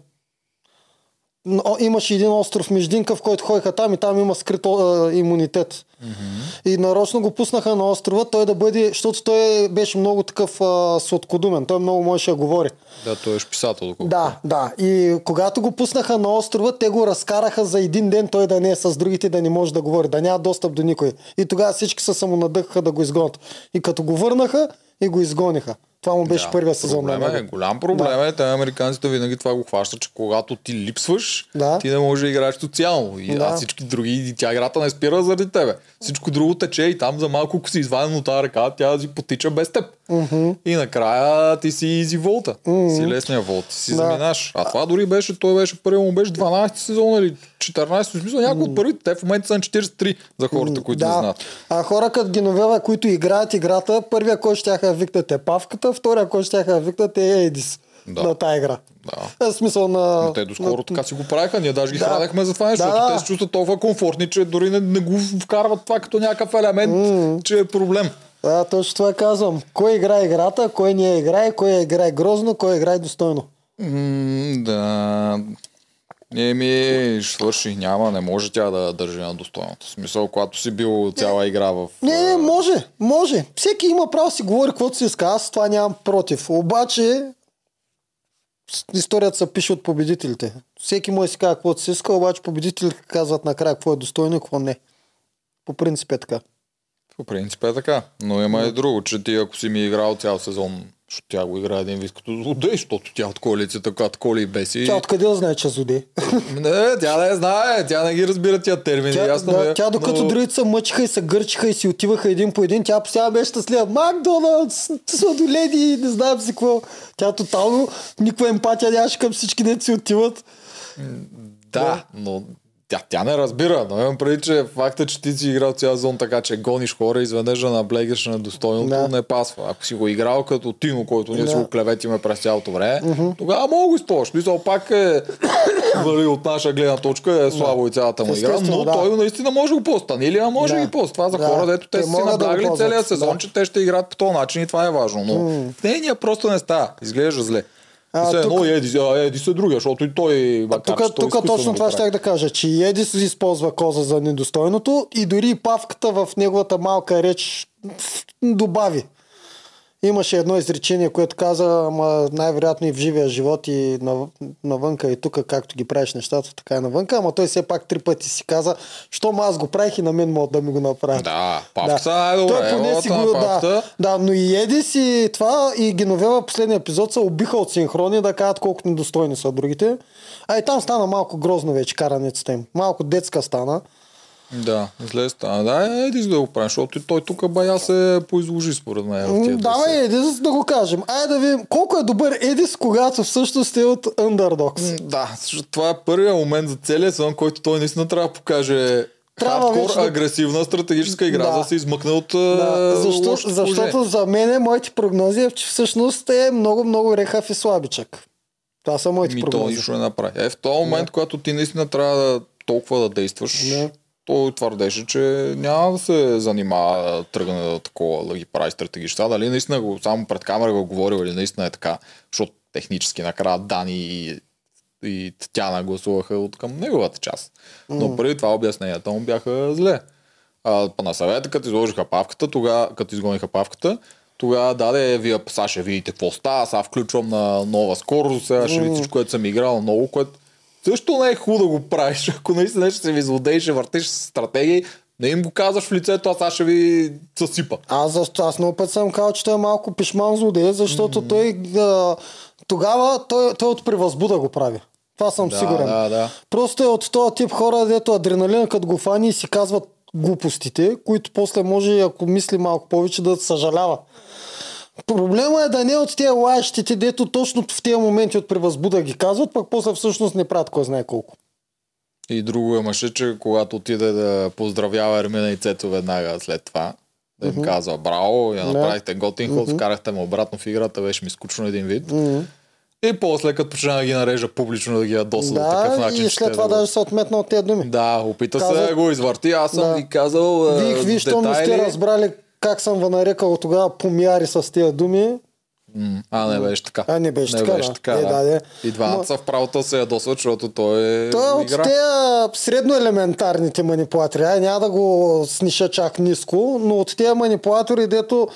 Имаше един остров Междинка, в който ходиха там и там има скрит а, имунитет. Mm-hmm. И нарочно го пуснаха на острова, той да бъде, защото той беше много такъв а, сладкодумен, той много можеше да говори. Да, той е писател. Доколко. Да, да. И когато го пуснаха на острова, те го разкараха за един ден той да не е с другите, да не може да говори, да няма достъп до никой. И тогава всички се самонадъхаха да го изгонят. И като го върнаха, и го изгониха. Това му беше Да, първия сезон. на Проблем е, него. голям проблем е, те американците винаги това го хващат, че когато ти липсваш, Да. ти не можеш да играеш социално. И Да. а всички други, и тя играта не спира заради тебе. Всичко друго тече и там за малко, ако си изваден от тази ръка, тя си потича без теб. И накрая ти си изи волта. Си лесния волт, си Да. заминаш. А това дори беше, той беше първи му беше 12 сезон или 14, в смисъл някой от първите, те в момента са на 43 за хората, които не Да. знаят. А хора като Геновева, които играят играта, първия, който ще да викнат е Павката, втория, който ще да викнат е Едис Да. на тази игра. Да. Е, смисъл на... Но те доскоро така си го правиха, ние даже ги Да. хранехме за това нещо, Да, защото те се чувстват толкова комфортни, че дори не, не го вкарват това като някакъв елемент, че е проблем. Да, точно това казвам. Кой играе играта, кой не играе, кой играе грозно, кой играе достойно. М, да. Еми, свърши. Няма, не може тя да държи на достойното. В смисъл, когато си бил цяла игра в... Не, не, може, може. Всеки има право да си говори каквото си иска. Аз това нямам против. Обаче историята се пише от победителите. Всеки може да си казва каквото си иска, обаче победителите казват накрая какво е достойно и какво не. По принцип е така. По принцип е така. Но има и друго, че ти ако си ми играл цял сезон, защото тя го играе един вид като злодей, защото тя от коалицията, която коли и беси. Тя откъде да знае, че е злодей? Не, тя не знае, тя не ги разбира тия термини. Тя, ясно да, е, тя докато но- другите се мъчиха и се гърчиха и си отиваха един по един, тя постоянно беше щастлива. Макдоналдс, сладоледи, не знам си какво. Тя тотално никаква емпатия нямаше към всички, дето си отиват. Да, но тя, тя не разбира, но имам преди, че факта, че ти си играл цял зон така, че гониш хора, изведнъж да наблегаш на достойното, Да. не пасва. Ако си го играл като Тино, който ние Да. си го клеветиме през цялото време, тогава мога да го използваш. Мисъл, пак е нали, от наша гледна точка е слабо и цялата му игра, но да. той наистина може да го ползва. Станилия може да Да. ги ползва. Това за Да. хора, дето те Те си да наблягали ползват. целия сезон, Да. че те ще играят по този начин и това е важно. Но в нейния просто не става. Изглежда зле. А, Все тук- едно Еди, а, Еди се другия, защото и той, макар Тук, той тук точно това ще да кажа, че Едис използва коза за недостойното и дори Павката в неговата малка реч добави. Имаше едно изречение, което каза, ама най-вероятно и в живия живот и нав- навънка и тук, както ги правиш нещата, така и навънка, ама той все пак три пъти си каза, щом аз го правих и на мен могат да ми го направят. Да, павката е най-добре. Той поне си Ролята го, да, да, но и Едис и това и Геновева последния епизод се убиха от синхрони да кажат колко недостойни са другите. А и там стана малко грозно вече карането им. Малко детска стана. Да, зле стана. Да, Едис да го прави, защото той тук бая се поизложи според мен. Давай Едис да го кажем. Айде да видим колко е добър Едис, когато всъщност е от Underdogs. Да, това е първият момент за целия сезон, който той наистина трябва да покаже Трябва хардкор, вече агресивна стратегическа игра, Да. за да се измъкне от Да, защо, лошото защото за мен моите прогнози е, че всъщност е много, много рехав и слабичък. Това са моите Ми то прогнози. нищо не направи. Е, в този момент, когато ти наистина трябва да толкова да действаш, Не. Той твърдеше, че няма да се занимава тръгне да такова, да ги прави стратегическа. Дали наистина го, само пред камера го е говорил или наистина е така, защото технически накрая Дани и, и Тяна гласуваха от към неговата част. Но преди това обясненията му бяха зле. А, па на съвета, като изложиха павката, тогава, като изгониха павката, тогава даде, вие сега ще видите какво става, сега включвам на нова скорост, сега ще видите всичко, което съм играл много, което също не е хубаво да го правиш, ако наистина ще се ви злодей, ще въртиш стратегии, не им го казваш в лицето, а сега ще ви съсипа. Аз, защо, аз много път съм казал, че той е малко пишман злодей, защото mm-hmm. той а, тогава той, той от превъзбуда го прави. Това съм Да, сигурен. да, да. Просто е от този тип хора, дето адреналина като го фани и си казват глупостите, които после може, ако мисли малко повече, да съжалява. Проблема е да не е от тези лаещите, дето точно в тези моменти от превъзбуда ги казват, пък после всъщност не правят кой знае колко. И друго имаше, че когато отиде да поздравява Ермина и Цецо веднага след това, да им казва браво, я Да. направихте готин ход, вкарахте ме обратно в играта, беше ми скучно един вид. Мгм. И после, като почна да ги нарежа публично да ги ядоса до такъв Да, начин, и след това да даже се отметна от тези думи. Да, опита Каза- се да го извърти. Аз съм Да. ви казал е, Вие, вие, щом не сте разбрали как съм ви нарекал тогава помяри с тези думи, А, не беше така. А, не беше така, беше да. така, Е, да. да. И двамата са в правото се ядосват, защото той е Той е от тези средно елементарните манипулатори. Ай, няма да го сниша чак ниско, но от тези манипулатори, дето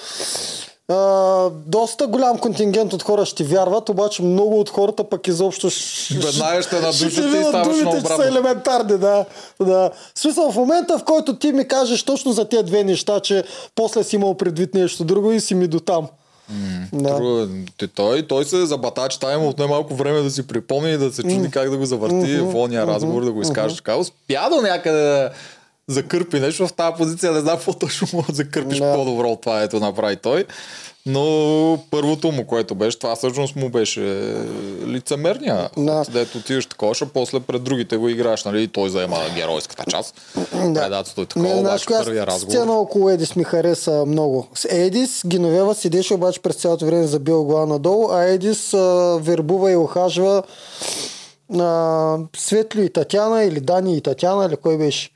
а, доста голям контингент от хора ще вярват, обаче много от хората пък изобщо ще, Веднага ще надушат и ставаш думите, че са елементарни, да. да. В смисъл, в момента, в който ти ми кажеш точно за тези две неща, че после си имал предвид нещо друго и си ми до там. Да. Друго, те- той, той се забата, че там има отне малко време да си припомни и да се чуди как да го завърти в ония разговор, да го изкаже така. Успя до някъде да закърпи нещо в тази позиция. Не знам какво точно може да закърпиш Да. по-добро от това, ето направи той. Но първото му, което беше, това всъщност му беше лицемерния. Да. Дето отиваш такова, после пред другите го играш, нали? Той заема геройската част. Да. Предателство и такова, Не, обаче коя първия разговор. сцена около Едис ми хареса много. С Едис, Гиновева седеше обаче през цялото време забил глава надолу, а Едис а, вербува и охажва а, Светло и Татяна или Дани и Татяна или кой беше.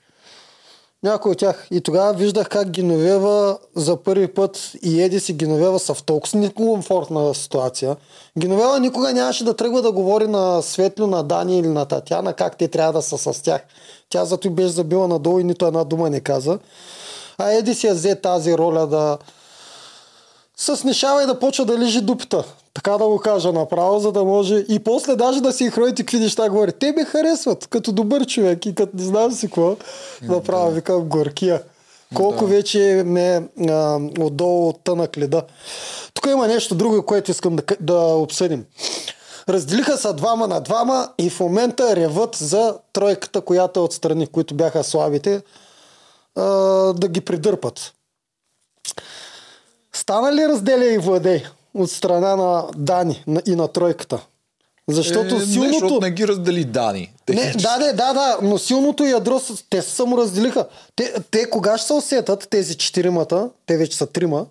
Някой от тях. И тогава виждах как Гиновева за първи път и Едис и Гиновева са в толкова некомфортна ситуация. Гиновева никога нямаше да тръгва да говори на Светло, на Дани или на Татяна как те трябва да са с тях. Тя зато и беше забила надолу и нито една дума не каза. А Едис я взе тази роля да се снишава и да почва да лижи дупата. Така да го кажа направо, за да може и после даже да си хроите какви неща говори. Те ме харесват като добър човек и като не знам си какво. Направо викам горкия. Колко вече ме а, отдолу от тънък леда. Тук има нещо друго, което искам да, да обсъдим. Разделиха се двама на двама и в момента реват за тройката, която е отстрани, които бяха слабите, а, да ги придърпат. Стана ли разделя и владей от страна на Дани и на тройката? Защото е, Не, силното... защото не ги раздели Дани. Не, да, да, да, да, но силното ядро, те се саморазделиха. Те, те кога ще се усетат, тези четиримата, те вече са трима,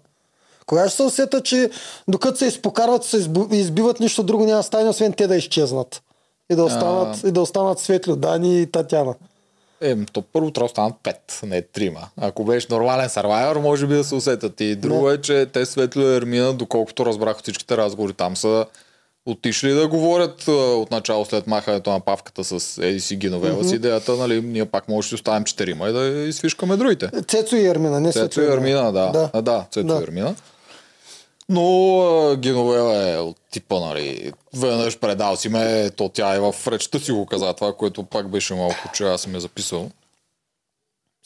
кога ще се усетат, че докато се изпокарват, се избиват, нищо друго няма стане, освен те да изчезнат. И да останат, и да останат светли Дани и Татяна. Е, то първо трябва да станат пет, не трима. Ако беше нормален сървайвер, може би да се усетят. И друго е, че те Светло и Ермина, доколкото разбрах от всичките разговори там са отишли да говорят от начало след махането на павката с Еди си Гиновева с идеята, нали, ние пак може да оставим четирима и да изфишкаме другите. Цецо и Ермина, не Цецо и Ермина, да. Да, да Цецо Да. и Ермина. Но а, Геновева е от типа, нали, веднъж предал си ме, то тя е в речта си го каза, това, което пак беше малко, че аз съм е записал.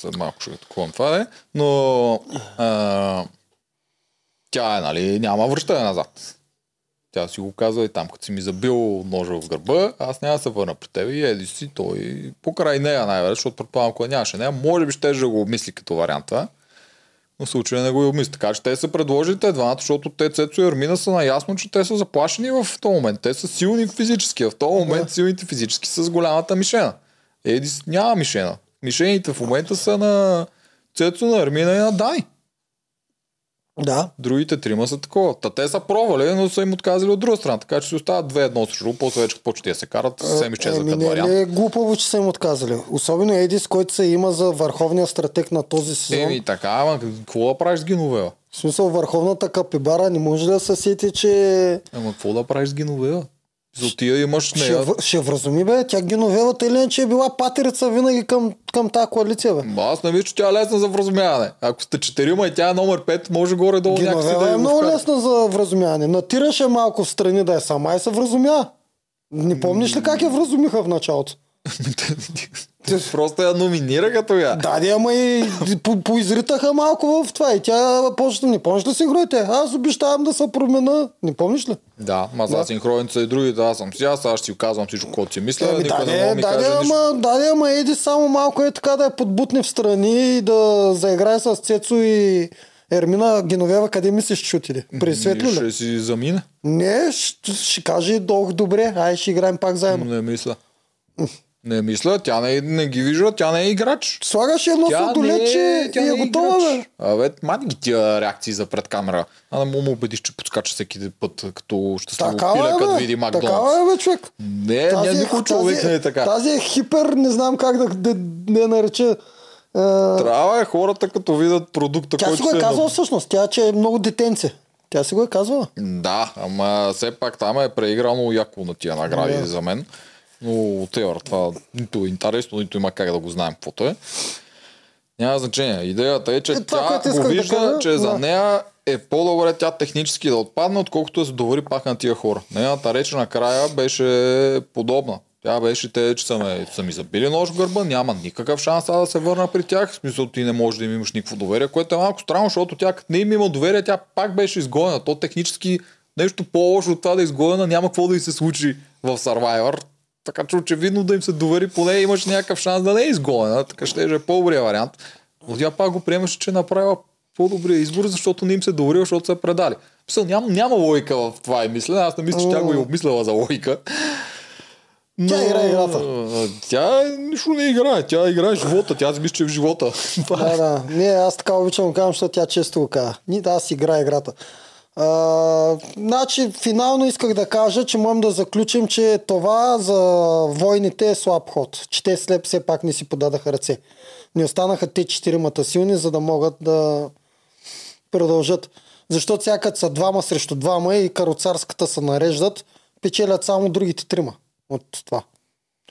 След малко ще такова това е. Но а, тя е, нали, няма връщане назад. Тя си го казва и там, като си ми забил ножа в гърба, аз няма да се върна при теб и еди си той покрай нея най-вероятно, защото предполагам, ако я нямаше нея, може би ще да го обмисли като вариант това. Но в случая не го и обмисли. Така че те са предложили те двамата, защото те Цецо и Армина са наясно, че те са заплашени в този момент. Те са силни физически. В този момент Да. силните физически са с голямата мишена. Едис няма мишена. Мишените в момента са на Цецо, на Армина и на Дай. Да. Другите трима са такова. Та те са пробвали, но са им отказали от друга страна. Така че си остават две едно срещу друго, после вече като почти се карат, съвсем изчезва Еми, като не е вариант. ли глупаво, че са им отказали? Особено Едис, който се има за върховния стратег на този сезон. Еми така, ама какво да правиш с Гиновева? В смисъл, върховната капибара не може да се сети, че Ама какво да правиш с Гиновева? За тия имаш ще, нея. в... ще вразуми, бе. Тя Геновевата или че е била патерица винаги към, към тази коалиция, бе. Ма Аз не мисля, че тя е лесна за вразумяване. Ако сте четирима и тя е номер 5, може горе-долу някакси да Геновева е го много лесна за вразумяване. Натираше малко в страни да е сама и се вразумя. Не помниш ли как я вразумиха в началото? Просто я номинираха тогава. Да, де, ама и по- поизритаха малко в това. И тя почна, не помниш ли си игрите? Аз обещавам да се промена. Не помниш ли? Да, ма за синхроните са и другите, аз съм си, аз аз ще си казвам всичко, което си мисля, никой да, не да ми да, каже де, нищо. ама, да, ама еди само малко е така да я подбутне в страни и да заиграе с Цецо и Ермина Геновева, къде мислиш, че отиде? При Светло ли? Ще си замине. Не, ще, ще каже долу добре, ай ще играем пак заедно. Не мисля. Не мисля, тя не, не ги вижда, тя не е играч. Слагаш едно Тя не сладолет, че тя и не е готова, бе. Абе, мани ги тия реакции за пред камера. А не му му убедиш, че подскача всеки път, като щастливо Такава пиле, като е, види бе. Макдоналдс. Такава е, бе, човек. Не, не, никой човек не е така. Тази е хипер, не знам как да, да, да я нареча. А, Трябва е хората, като видят продукта, тя си който го се е е казала всъщност. Тя, че е много детенце. Тя си го е казвала. Да, ама все пак там е преиграно яко на тия награди Да. за мен. Но Теор, това нито е интересно, нито има как да го знаем каквото е. Няма значение. Идеята е, че Е, това, тя което го да вижда, кажа, че за да. нея е по-добре тя технически да отпадне, отколкото да се довари пак на тия хора. Нейната реч накрая беше подобна. Тя беше те, че са, ме, са ми забили нож в гърба, няма никакъв шанс да се върна при тях. В смисъл ти не можеш да им имаш никакво доверие, което е малко странно, защото тя като не им има доверие, тя пак беше изгонена. То технически нещо по-лошо от това да е изгонена, няма какво да й се случи в Survivor. Така че очевидно да им се довери, поне имаш някакъв шанс да не е изгонена, така ще е по-добрия вариант. Но тя пак го приемаше, че е направила по-добрия избор, защото не им се доверил, защото са я предали. Мисъл, няма, няма логика в това и мисля. Аз не мисля, че тя го е обмисляла за логика. Тя играе играта. Тя нищо не играе. Тя играе живота. Тя си мисля, че е в живота. Е. Да, да. Не, аз така обичам го казвам, защото тя често го казва. Ни да, аз играя играта. А, значи, финално исках да кажа, че можем да заключим, че това за войните е слаб ход. Че те след все пак не си подадаха ръце. Не останаха те четиримата силни, за да могат да продължат. Защото сега като са двама срещу двама и кароцарската се нареждат, печелят само другите трима от това.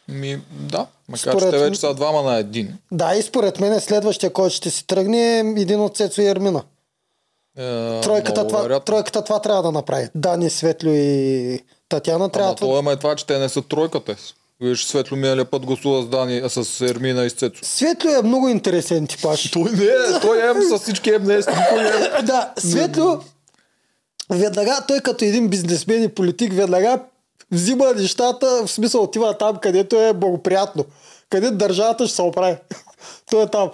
Ми, да. Макар, Според че те вече са двама на един. Да, и според мен следващия, който ще си тръгне е един от Цецо и Ермина. Е, Тройката това, тройката това трябва да направи. Дани, Светлю и Татяна трябва Ама това. това е това, че те не са тройката. Виж, Светло миналия път гласува с Дани, а с Ермина и с Цецо. Светлю е много интересен типаж. Той не е, той е с всички никой не е. да, Светлю веднага, той като един бизнесмен и политик, веднага взима нещата, в смисъл отива там, където е благоприятно. Където държавата ще се оправи. Той е там.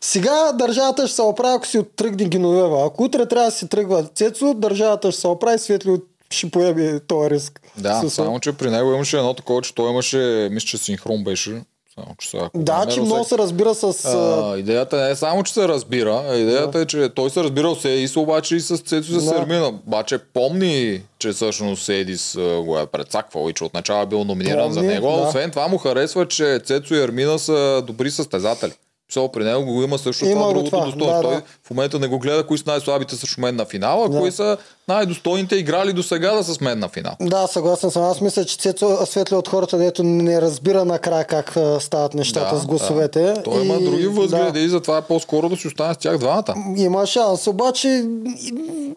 Сега държавата ще се оправи, ако си оттръгне Геновева. Ако утре трябва да си тръгва Цецо, държавата ще се оправи, Светлю ще поеме този риск. Да, С- само че при него имаше едно такова, че той имаше, мисля, че синхрон беше. Само, че сега, Да, че много се разбира с... а, идеята не е само, че се разбира, идеята е, че той се разбира с Едис, обаче и с Цецо Да. Ермина. Обаче помни, че всъщност Едис го е прецаквал и че отначало е бил номиниран за Помни, него. да. Освен това му харесва, че Цецо и Ермина са добри състезатели. Писал при него го има също Има това го другото това, достоинство. да, Той да. в момента не го гледа кои са най-слабите срещу мен на финала, а Да. кои са най-достойните играли до сега да са с мен на финал. Да, съгласен съм. Аз мисля, че Цецо Светли от хората, дето не разбира накрая как стават нещата с гласовете. Да. Той има И- други възгледи да. и затова е по-скоро да си остане с тях двамата. Има шанс, обаче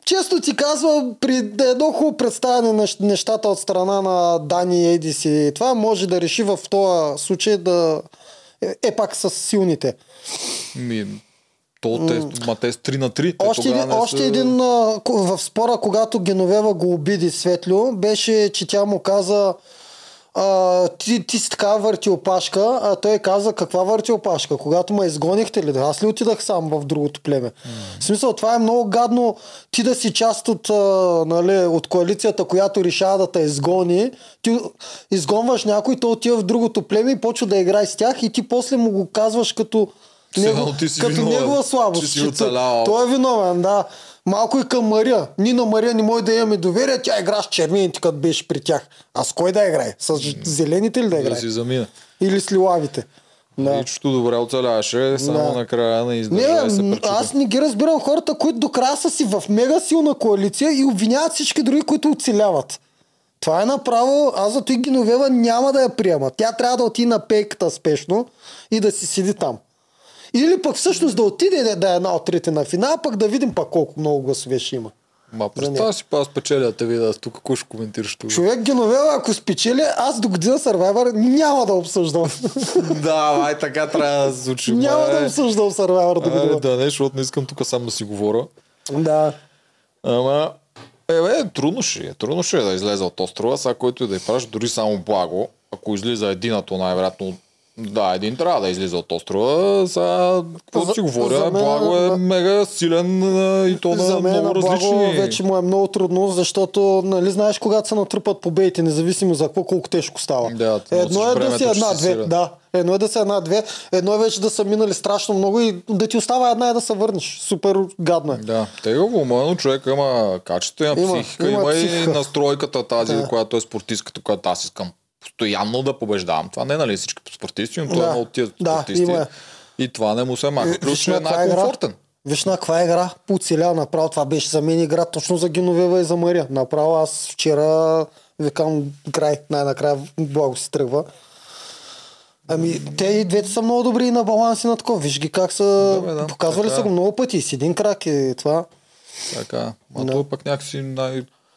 често ти казва, при едно хубаво представяне на нещата от страна на Дани и Едис и това може да реши в този случай да е, е пак с силните. Ми, то те, ма те с 3 на 3. Те Още един, още са- един в спора, когато Геновева го обиди Светлю, беше, че тя му каза а, ти, ти си така въртиопашка, а той каза каква въртиопашка? Когато ме изгонихте ли? Аз ли отидах сам в другото племе? В смисъл, това е много гадно ти да си част от, а, нали, от коалицията, която решава да те изгони. Ти изгонваш някой, той отива в другото племе и почва да играе с тях и ти после му го казваш като, едно ти си като виновен, негова слабост. че си оцелял. той е виновен, да. Малко и към Мария. Ние на Мария не може да имаме доверие, тя игра с червените, като беше при тях. А с кой да играе? С зелените ли да да играе? си замина. Или с лилавите? Да. Ничото добре оцеляваше, само Да. накрая не Не, издържа и се пречупи. аз не ги разбирам хората, които до края са си в мега силна коалиция и обвиняват всички други, които оцеляват. Това е направо, аз зато и Геновева няма да я приема. Тя трябва да отиде на пейката спешно и да си седи там. Или пък всъщност да отиде да- е една от трите на финал, пък да видим пак колко много гласове ще има. Ма представя си аз печеля да те видя тук, какво ще коментираш тук. Човек Геновева, ако спечели, аз до година Survivor няма да обсъждам. да, ай така трябва да случи. няма да обсъждам Survivor до година. да не, защото не искам тук сам да си говоря. Да. Ама, е, бе, трудно ще е. Трудно ще е да излезе от острова. Сега който и да й праш, дори само благо, ако излиза едината, най-вероятно да, един трябва да излиза от острова. Сега, какво За- си говоря, за мен- Благо е на- мега силен и то За на мен на много Благо различни... вече му е много трудно, защото, нали, знаеш, когато се натрупат победите, независимо за какво, колко тежко става. Да, едно е да си една-две. Да, едно е да си една-две. Едно е вече да са минали страшно много и да ти остава една и да се върнеш. Супер гадно е. Да, тегаво, но човек има качество, има, Има, психика, има има, психика. и настройката тази, Да. която е спортистката, която аз искам постоянно да побеждавам. Това не е нали всички спортисти, но той Да. е една от тия Да, спортисти. има е. И това не му се маха. Е, Плюс, че е най-комфортен. Виж на каква игра поцеля направо. Това беше за мен игра точно за Геновева и за Мария. Направо аз вчера викам край, най-накрая благо си тръгва. Ами, те и двете са много добри и на баланс и на такова. Виж ги как са... Да, бе, да. Показвали Така са е. го много пъти. С един крак и това. Така. Ма Да. той пък някакси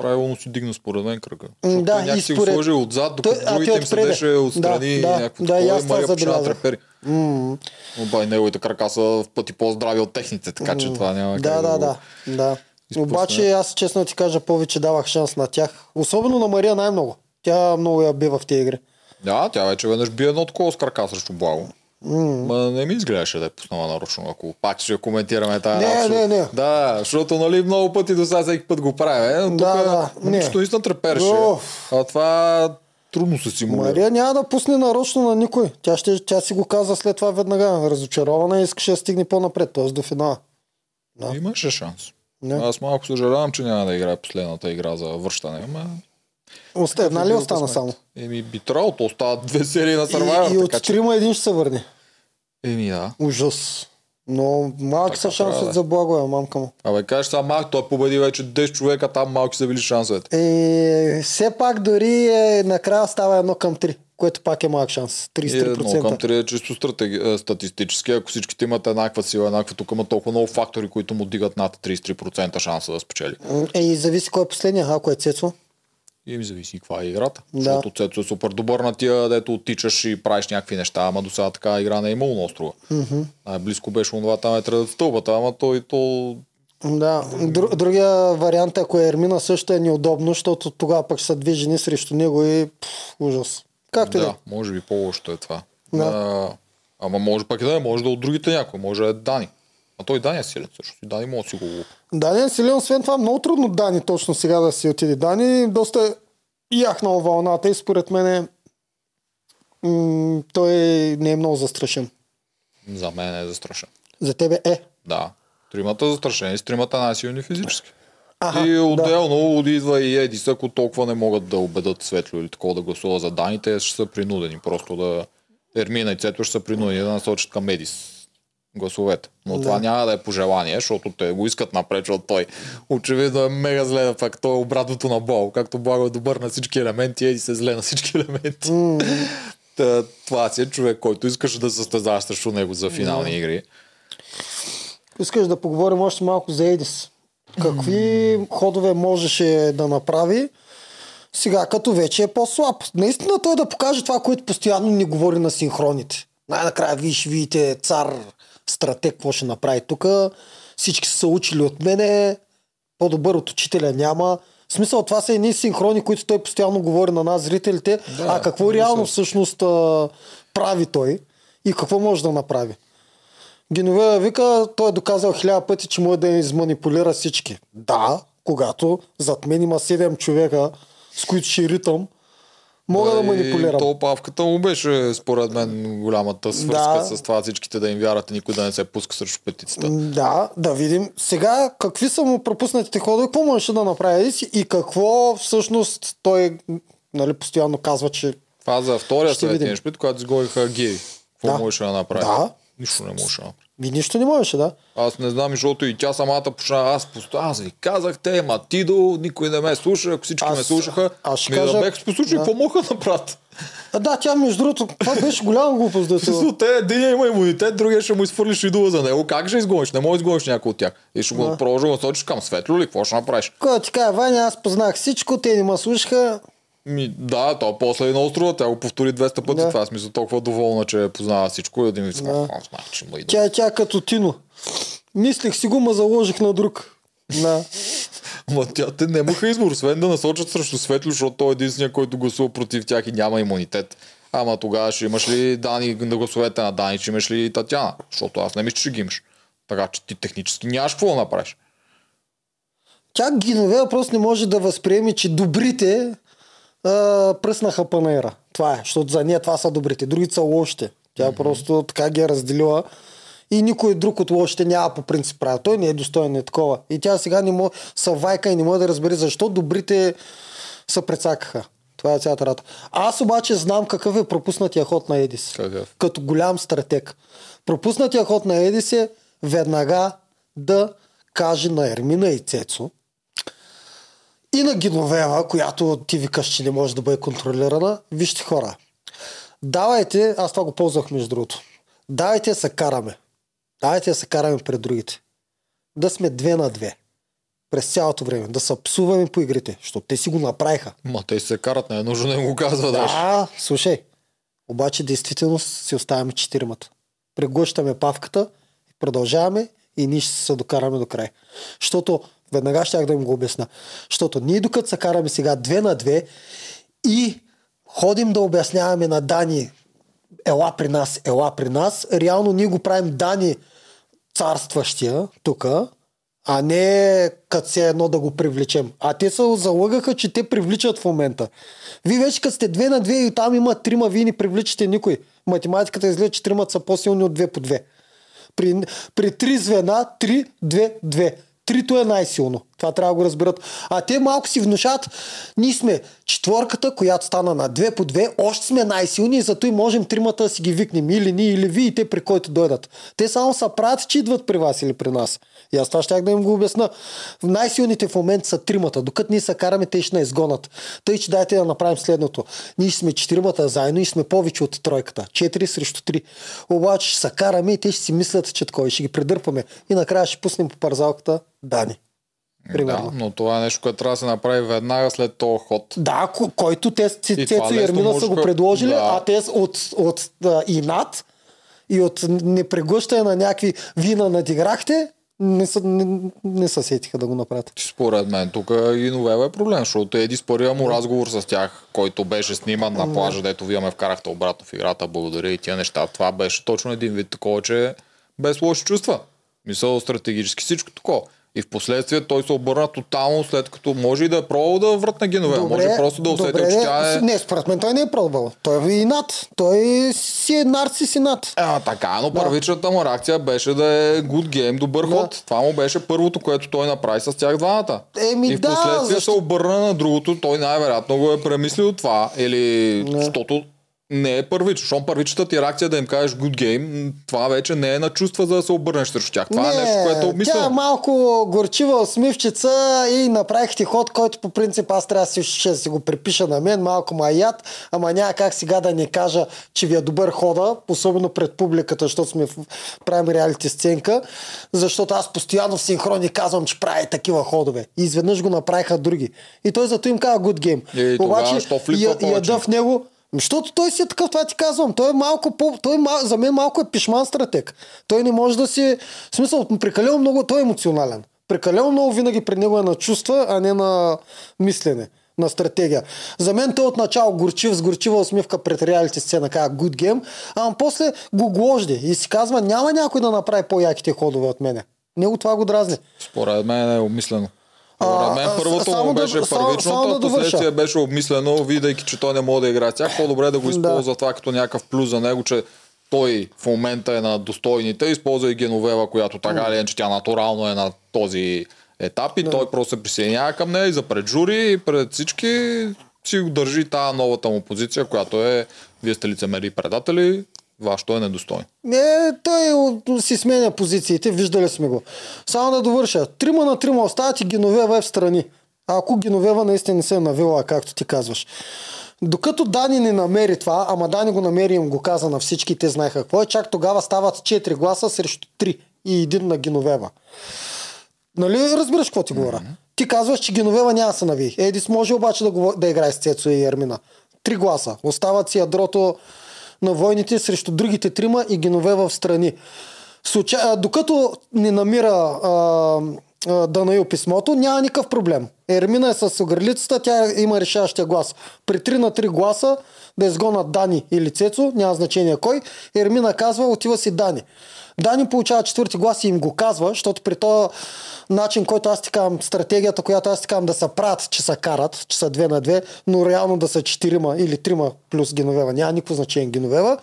най-правилно си дигна според мен кръга. Защото да, той и някакси според- го сложи отзад, докато Той- другите им седеше отстрани Да, да, някакво да, и такова Мария да забелязах. трепери. М, Обаче неговите крака са в пъти по-здрави от техните, така че това няма Да, как да, го- да. да. изпусне. Обаче аз честно ти кажа повече давах шанс на тях. Особено на Мария най-много. Тя много я бе в тези игри. Да, тя вече веднъж бие едно такова с крака срещу Благо. Ма не ми изглеждаше да е пуснала нарочно, ако пак ще коментираме тази Не, работа, не, не. Да, защото нали много пъти до сега всеки път го правим. е, Да, тук да, не. нищо наистина трепереше. А това трудно се симулира. Мария няма да пусне нарочно на никой. Тя, ще, тя си го каза след това веднага. Разочарована и искаше да стигне по-напред, т.е. до финала. Да. Имаше шанс. Не. Аз малко съжалявам, че няма да играе последната игра за връщане. Ама... Оста, една ли остана само? Еми, би трябвало, то остават две серии на И, Survivor. и от така че... трима един ще се върне. Еми, да. Ужас. Но малки Така са трябва да е. за благо, е, мамка му. Абе, кажеш сега малко, той победи вече 10 човека, там малки са били шансовете. Е, все пак дори е, накрая става едно към 3, което пак е малък шанс. И едно към 33%. 3 е чисто стратеги... е, статистически. Ако всичките имат еднаква сила, еднаква, тук има толкова много фактори, които му дигат над 33% шанса да спечели. Е, и зависи кой е последния, ако е Цецо. И ми зависи каква е играта. Да. Защото Цецо е супер добър на тия, дето оттичаш и правиш някакви неща, ама до сега така игра не е имало на острова. Mm-hmm. Най-близко беше онова там е трябва стълбата, ама той то Да, Дру, другия вариант, ако е Ермина, също е неудобно, защото тогава пък са две жени срещу него и пф, ужас. Както да. е. може би по-лошото е това. Да. А, ама може пък и да е, може да е от другите някой, може да е Дани. А той Дани е силен също. И Дани може да си го. Дани е силен, освен това много трудно Дани точно сега да си отиде. Дани доста яхнал вълната и според мен е, м- той не е много застрашен. За мен е застрашен. За тебе е. Да. Тримата застрашени, с тримата най-силни физически. Аха, и отделно да. идва и Едис, ако толкова не могат да убедат Светло или такова да гласува за Дани, те ще са принудени просто да Ермина и Цето ще са принудени да насочат към Едис. Гласовете. Но Да. това няма да е пожелание, защото те го искат напред, защото той очевидно е мега зле, пак той е обратното на Бол. Както Благо е добър на всички елементи, еди се зле на всички елементи. Та, това си е човек, който искаше да състезава срещу него за финални игри. Искаш да поговорим още малко за Едис. Какви ходове можеше да направи сега, като вече е по-слаб. Наистина той да покаже това, което постоянно ни говори на синхроните. Най-накрая виж, видите, цар, стратег, какво ще направи тук. Всички са се учили от мене. По-добър от учителя няма. В смисъл, това са едни синхрони, които той постоянно говори на нас, зрителите. Да, а какво реално всъщност а, прави той и какво може да направи? Геновея вика, той е доказал хиляда пъти, че може да изманипулира всички. Да, когато зад мен има 7 човека, с които ще ритам, мога да, И манипулирам. То павката му беше, според мен, голямата свързка Да. с това всичките да им вярват и никой да не се пуска срещу петицата. Да, да видим. Сега, какви са му пропуснатите ходове, какво можеше да направи и какво всъщност той нали, постоянно казва, че Това за втория Ще съвет видим. имаш пред, когато изгониха Гиви. Какво Да. можеше да направи? Да. Нищо не можеше да. Ми нищо не можеше, да? Аз не знам, защото и тя самата почна. Аз, посто... аз ви казах, те, ма Тидо, никой не ме слуша, ако всички Аз- ме слушаха, аз ще ми кажа- да бех послушали, да. какво мога да направят? А, да, тя между другото, това беше голяма глупост да се... Те един има имунитет, другия ще му изфърлиш идола за него. Как ще изгониш? Не можеш да изгониш някой от тях. И ще го Да. продължи да сочиш към светло ли? Какво ще направиш? Кой ти кажа, Ваня, аз познах всичко, те не ме слушаха. Ми, да, то после и на острова, тя го повтори 200 пъти. Да. Това е смисъл толкова доволна, че познава всичко. И един вид, Да. че му. Тя е тя като Тино. Мислех си го, ма заложих на друг. Да. Ма тя, те нямаха избор, освен да насочат срещу Светло, защото той е единствения, който гласува против тях и няма имунитет. Ама тогава ще имаш ли Дани на гласовете на Дани, ще имаш ли Татяна? Защото аз не мисля, че ги имаш. Така че ти технически нямаш какво да направиш. Тя Гиновея просто не може да възприеме, че добрите а, пръснаха панаира. Това е, защото за нея това са добрите, другите са лошите. Тя mm-hmm. просто така ги е разделила и никой друг от лошите няма по принцип право. Той не е достоен е такова. И тя сега не може, са вайка и не може да разбере защо добрите се прецакаха. Това е цялата рата. Аз обаче знам какъв е пропуснатия ход на Едис. Какъв? Като голям стратег. Пропуснатия ход на Едис е веднага да каже на Ермина и Цецо, и на Гиновева, която ти викаш, че не може да бъде контролирана, вижте хора, давайте, аз това го ползвах между другото, давайте да се караме. Давайте да се караме пред другите. Да сме две на две. През цялото време. Да се псуваме по игрите. Защото те си го направиха. Ма те се карат, не е нужно да им го казва даже. Да, слушай. Обаче действително си оставяме четиримата. Преглъщаме павката, продължаваме и ние ще се докараме до край. Защото, веднага ще да им го обясна, защото ние докато се караме сега две на две и ходим да обясняваме на Дани ела при нас, ела при нас, реално ние го правим Дани царстващия тук, а не като се едно да го привлечем. А те се залъгаха, че те привличат в момента. Вие вече като сте две на две и там има трима, вие не привличате никой. Математиката изглежда, че тримата са по-силни от две по две. При, при три звена, три, две, две. Трито е най-силно. Това трябва да го разберат. А те малко си внушат, ние сме четворката, която стана на две по две, още сме най-силни и зато и можем тримата да си ги викнем. Или ние, или вие, и те при който дойдат. Те само са правят, че идват при вас или при нас. И аз това щях да им го обясна. Най-силните в момента са тримата. Докато ние се караме, те ще не изгонат. Тъй, че дайте да направим следното. Ние сме четиримата заедно и сме повече от тройката. Четири срещу три. Обаче ще се караме и те ще си мислят, че. И ще ги придърпаме. И накрая ще пуснем по парзалката Дани. Примерно. Да, но това е нещо, което трябва да се направи веднага след този ход. Да, ко- който те, Цецо и Ермина са го предложили, да. а те от, от а, инат и от непреглъщане на някакви вина надиграхте, не са, не, не са сетиха да го направят. Според мен тук и новела е проблем, защото Еди с първия му разговор с тях, който беше сниман на плажа, дето вие ме вкарахте обратно в играта, благодаря и тия неща. Това беше точно един вид такова, че без лоши чувства. Мисъл стратегически всичко такова. И в последствие той се обърна тотално, след като може и да е пробвал да вратне генове. Може просто да усетил, добре, че тя е... Не, според мен той не е пробвал. Той е инат. Той си е нарцис инат. А, така, но първичната му реакция беше да е good game, добър Да. ход. Това му беше първото, което той направи с тях двамата. Еми и в да, последствие защо- се обърна на другото, той най-вероятно го е премислил това, или защото не е първично. Щом първичната ти реакция да им кажеш good game, това вече не е на чувства за да се обърнеш срещу тях. Това е нещо, което е Тя е обмислено. малко горчива усмивчица и направих ти ход, който по принцип аз трябва си, ще си го припиша на мен, малко ма яд, ама няма как сега да не кажа, че ви е добър хода, особено пред публиката, защото сме в, правим реалити сценка, защото аз постоянно в синхрони казвам, че прави такива ходове. И изведнъж го направиха други. И той зато им казва good game. И тогава я- повече? яда в него, защото той си е такъв, това ти казвам. Той е малко по... Той е мал... За мен малко е пишман стратег. Той не може да си... В смисъл, прекалено много... Той е емоционален. Прекалено много винаги при него е на чувства, а не на мислене на стратегия. За мен той отначало горчив, с горчива усмивка пред реалити сцена, казва good game, а после го гложди и си казва, няма някой да направи по-яките ходове от мене. Него това го дразни. Според мен е обмислено. Според мен първото само му да- беше само- първичното, само да а довърша. последствие беше обмислено, видейки, че той не може да играе тях. По-добре да го използва това като някакъв плюс за него, че той в момента е на достойните, използва и Геновева, която така или иначе тя натурално е на този етап и той просто се присъединява към нея и за пред жури и пред всички си държи тази новата му позиция, която е вие сте лицемери и предатели, вашето е недостойно. Не, той от- си сменя позициите, виждали сме го. Само да довърша. Трима на трима остават и Геновева е в страни. Ако Геновева наистина не се е навила, както ти казваш. Докато Дани не намери това, ама Дани го намери и им го каза на всички, те знаеха какво е, чак тогава стават 4 гласа срещу 3 и един на Геновева. Нали разбираш какво ти говоря? Ти казваш, че Геновева няма се нави. Едис може обаче да, го, да играе с Цецо и Ермина. Три гласа. Остават си ядрото на войните срещу другите трима и Геновева в страни. Случа... Докато не намира а, а, Данаил писмото, няма никакъв проблем. Ермина е с огрелицата, тя има решаващия глас. При 3 на 3 гласа да изгонат Дани или Цецо, няма значение кой, Ермина казва, отива си Дани. Дани получава четвърти глас и им го казва, защото при този начин, който аз ти казвам, стратегията, която аз ти казвам да се правят, че се карат, че са две на две, но реално да са четирима или трима плюс Геновева, няма никакво значение Геновева,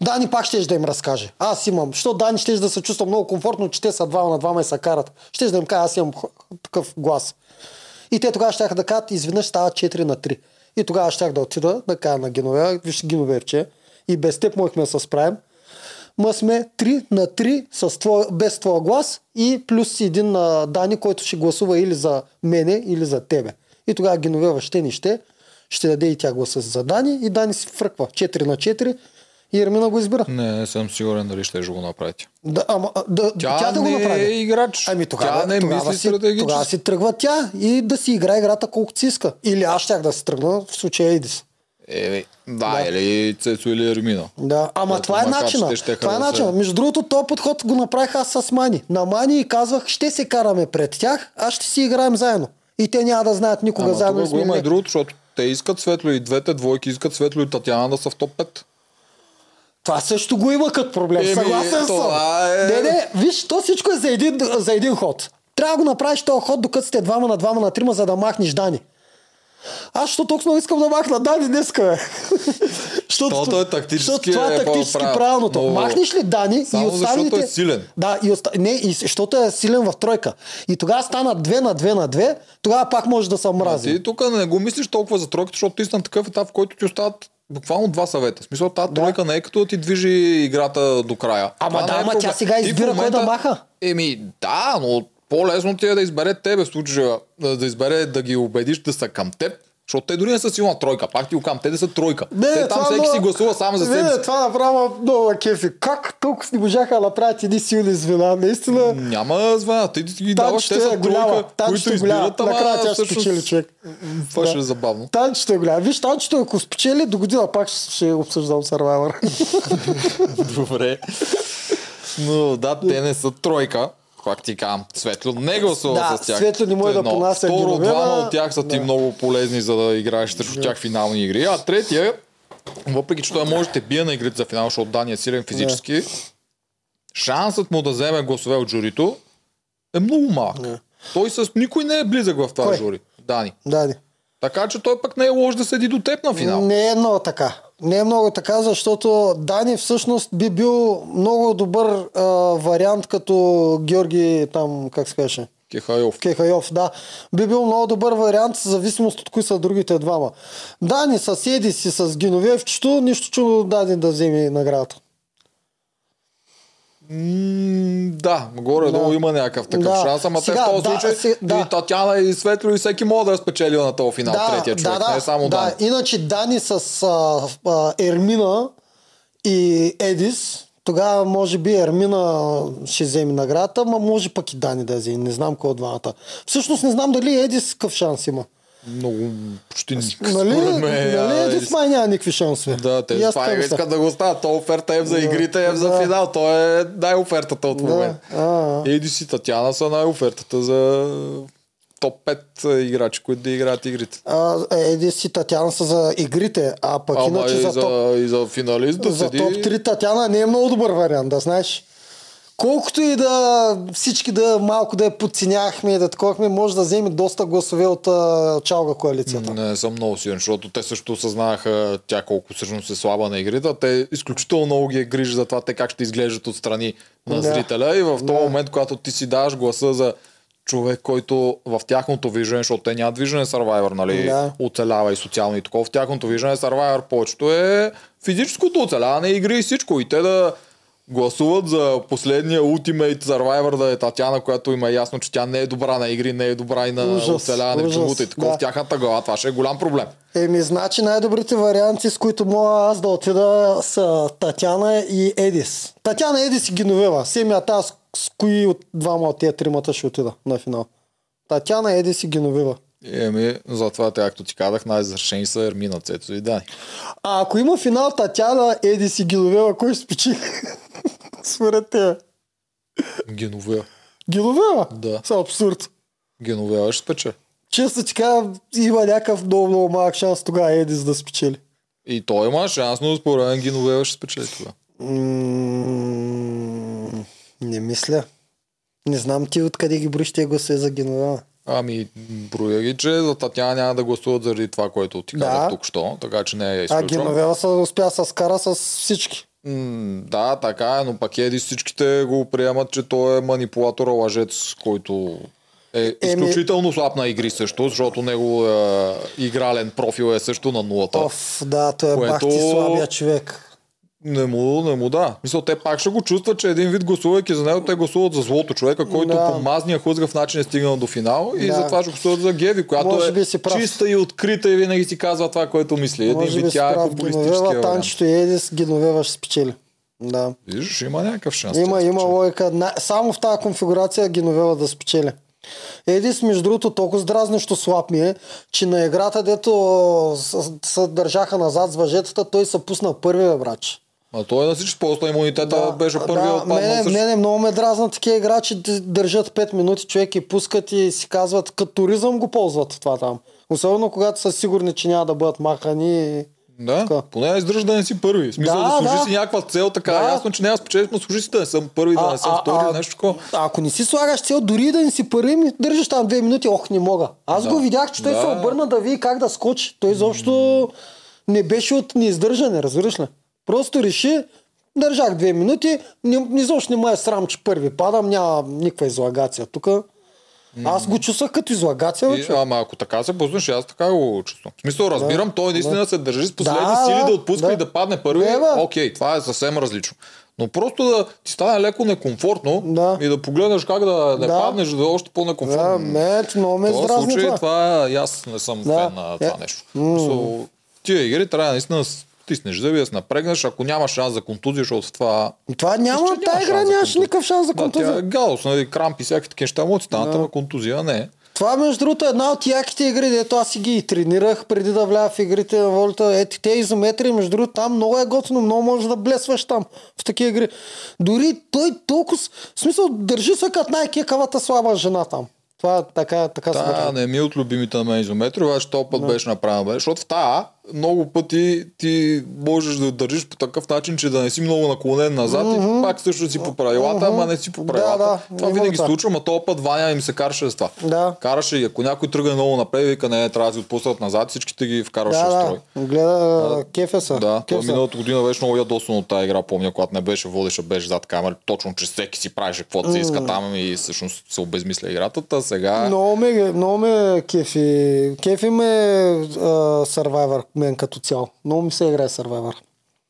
Дани пак ще да им разкаже. Аз имам. Що Дани ще да се чувства много комфортно, че те са двама на двама и се карат. Ще да им кажа, аз имам такъв глас. И те тогава ще да кажат, изведнъж става 4 на 3. И тогава щях да отида да кажа на Геновева, виж Геновевче, и без теб можехме да се справим. Ма сме 3 на 3 с твоя, без твоя глас и плюс един на Дани, който ще гласува или за мене, или за тебе. И тогава Геновева ще не ще, ще даде и тя гласа за Дани и Дани си фръква 4 на 4 и Ермина го избира. Не, не съм сигурен дали ще го направите. Да, ама, да, Тя, тя, да го не направи. е играч. Ами тогава, Тя не тогава, мисли си, тогава си тръгва тя и да си играе играта колкото си иска. Или аз щях да се тръгна в случая Едис. Е, да, или Цецо или Ермина. Да, ама това е начина. щяха Това е да начина. Между другото, този подход го направих аз с Мани. На Мани и казвах, ще се караме пред тях, а ще си играем заедно. И те няма да знаят никога Ама заедно. тук го има и другото, защото те искат Светло и двете двойки искат Светло и Татяна да са в топ 5. Това също го има като проблем. Еми, Съгласен съм. е- Не, не, виж, то всичко е за един, за един ход. Трябва да го направиш този ход, докато сте двама на двама на трима, за да махнеш Дани. Аз що толкова много искам да махна Дани днеска, бе. Защото е тактически Защото това е е тактически по-прав- правилното. но- Махнеш ли Дани Само и защото останалите... е силен. Да, и оста... не, и защото е силен в тройка. И тогава стана 2 на 2 на 2, тогава пак може да се мрази. Ти тук не го мислиш толкова за тройката, защото ти си на такъв етап, в който ти остават буквално два съвета. В смисъл, тази тройка не е като да ти движи играта до края. Ама Това да, е ама проблем. тя сега избира кой да маха. Еми, да, но по-лесно ти е да избере тебе в случая, да избере да ги убедиш да са към теб, защото те дори не са силна тройка. Пак ти го кам, те да са тройка. те там всеки си гласува само за не, себе Не, си. това направо много кефи. Как толкова не можаха да направят едни силни звена? Наистина. Няма звена, ти ги даваш, те Танчето са е голяма. тройка, които е голяма. избират, ама Накрая тя ще всъщност спечели човек. Това ще Да. е забавно. Танчето е голямо. Виж, танчето ако спечели, до година пак ще обсъждам Survivor. Добре. Но да, те не са тройка. Пак ти казвам, Светло не гласува Да, с тях. Светло не може да понася Второ, двама от тях са ти Да. много полезни, за да играеш срещу тях финални игри. А третия, въпреки че той може да бие на игрите за финал, защото Дани е силен физически, шансът му да вземе гласове от журито е много малък. Той с никой не е близък в това Кой? жури. Дани. Да, да. Така че той пък не е лош да седи до теб на финал. Не е много така. Не е много така, защото Дани всъщност би бил много добър а, вариант като Георги там, как се каже, Кехайов. Кехайов, да. Би бил много добър вариант, в зависимост от кои са другите двама. Дани с Едис и с Геновевчето, нищо чудо Дани да вземе наградата. М, да, горе-долу Да. има някакъв такъв Да. шанс, ама Сега, те в този да, случай се- да. и Татяна и Светло и всеки може да е спечелил на този финал, третия човек, не само да. Дани. Иначе Дани с а, а, Ермина и Едис, тогава може би Ермина ще вземе наградата, ма може пък и Дани да вземе. Не знам кой от двамата. Всъщност не знам дали Едис какъв шанс има. Много, почти Нали, според мен. нали а, Едис май няма никакви шансове. Да, те това е, искат да го оставят. То оферта е за Да. игрите, е за Да. финал. То е най-офертата от Да. момента. А, Едис и Татяна са най-офертата за топ 5 играчи, които да играят игрите. а, Едис и Татяна са за игрите, а пък Ама иначе и за, за, топ, и за финалист да за седи... топ 3 Татяна не е много добър вариант, да знаеш. Колкото и да всички да малко да я подценяхме и да таковахме, може да вземе доста гласове от а, чалга коалицията. Не съм много сигурен, защото те също осъзнаха тя колко всъщност е слаба на игрите. Те изключително много ги е грижи за това те как ще изглеждат отстрани на Да. зрителя. И в този Да. момент, когато ти си даваш гласа за човек, който в тяхното виждане, защото те нямат виждане Survivor, нали, Да. оцелява и социално и такова. В тяхното виждане Survivor повечето е физическото оцеляване, игри и всичко. И те да гласуват за последния Ultimate Survivor да е Татяна, която има ясно, че тя не е добра на игри, не е добра и на Ужас, оцеляване в живота и такова. да. В тяхната глава това ще е голям проблем. Еми, значи най-добрите варианти, с които мога аз да отида са Татяна и Едис. Татяна, Едис и Геновева. Семия аз с кои от двама от тези тримата ще отида на финал. Татяна, Едис и Геновева. Еми, затова, както ти казах, най-застрашени са Ермина, Цецо и Дани. А ако има финал Татяна, Едис и Геновева, кой ще спечели? Според те. Геновева. Геновева? Да. Са абсурд. Геновева ще спече. Често ти казвам, има някакъв много, много малък шанс тогава Едис да спечели. И той има шанс, но според мен Геновева ще спечели това. М, Не мисля. Не знам ти откъде ги броиш тези гласове за Геновева. Ами, броя ги, че за Татяна няма да гласуват заради това, което ти Да. казах тук що, така че не я А изключвам. Геновева се успя да се скара с всички. М, да, така е, но пък еди всичките го приемат, че той е манипулатор, лъжец, който е изключително слаб на игри също, защото него е, игрален профил е също на нулата. Оф, да, той е Което- бах ти слабия човек. Не му, не му да. Мисля, те пак ще го чувстват, че един вид гласувайки за него, те гласуват за злото човека, който Да. по мазния хлъзгав начин е стигнал до финал и Да. затова ще гласуват за Геви, която Може е би си прав. чиста и открита и винаги си казва това, което мисли. Един Може вид тя е вариант. Танчето и Едис, Геновева ще спечели. Да. Виждаш, има някакъв шанс. Има, да има логика. Само в тази конфигурация Геновева да спечели. Едис, между другото, толкова здразнещо слаб ми е, че на играта, дето се държаха назад с въжетата, той се пусна първия брач. А той на всички полста имунитета беше първия да, отпаднал. мене, също. мене много ме дразнат такива играчи, държат 5 минути, човек и пускат и си казват, като туризъм го ползват това там. Особено когато са сигурни, че няма да бъдат махани. Да, Така. поне издържаш да не си първи. В смисъл да, Да, служи да. си някаква цел, така Да. ясно, че няма да спечелиш, но служи си да не съм първи, да не съм втори, нещо такова. а, ако не си слагаш цел, дори да не си първи, ми държиш там две минути, ох, не мога. Аз Да. го видях, че той Да. се обърна да види как да скочи. Той изобщо не беше от неиздържане, разбираш ли? Просто реши, държах две минути, изобщо не ме е срам, че първи падам, няма никаква излагация. Тук аз го чувствах като излагация, И, ама ако така се пуснеш, аз така го чувствам. В смисъл, разбирам, той наистина се държи с последни Да, сили да, да отпуска да. и да падне първи. Бе. Окей, това е съвсем различно. Но просто да ти стане леко некомфортно Да. и да погледнеш как да не Да. паднеш, да е още Да, по-некомфортно. ме, много ме В този издразни случай това. това, аз не съм Да. фен на това Е, нещо. So, тия игри трябва наистина да стиснеш зъби, да се напрегнеш, ако няма шанс за контузия, защото това Това няма, че тази игра нямаше контузия. никакъв шанс за да, тя контузия. е галус, нали, крампи, всякакви такива неща могат да станат, ама контузия не. Това, между другото, е една от яките игри, дето аз си ги и тренирах преди да вляза в игрите на волята. Ето, те изометри, между другото, там много е готино, много можеш да блесваш там в такива игри. Дори той толкова, в смисъл, държи се като най-кекавата слаба жена там. Това е така, така се Та не ми е от любимите на мен изометри, обаче този път беше направено, защото в тая много пъти ти можеш да държиш по такъв начин, че да не си много наклонен назад mm-hmm. и пак също си по правилата, ама не си по правилата. Да, да, това винаги това. случва, ма този път Ваня им се караше с това. Да. Караше и ако някой тръгне много напред, вика не, трябва да си отпуснат назад, всичките ги вкарваше в Да, строй. да. Гледа, кефе са. Да, той кеф са. миналата година беше много ядосан от тази игра, помня, когато не беше водеше, беше зад камера, точно че всеки си правеше каквото се иска там и всъщност се обезмисля играта. Та сега Много ме, много ме кефи. Кефи ме а, Survivor, мен като цяло. Много ми се играе Survivor.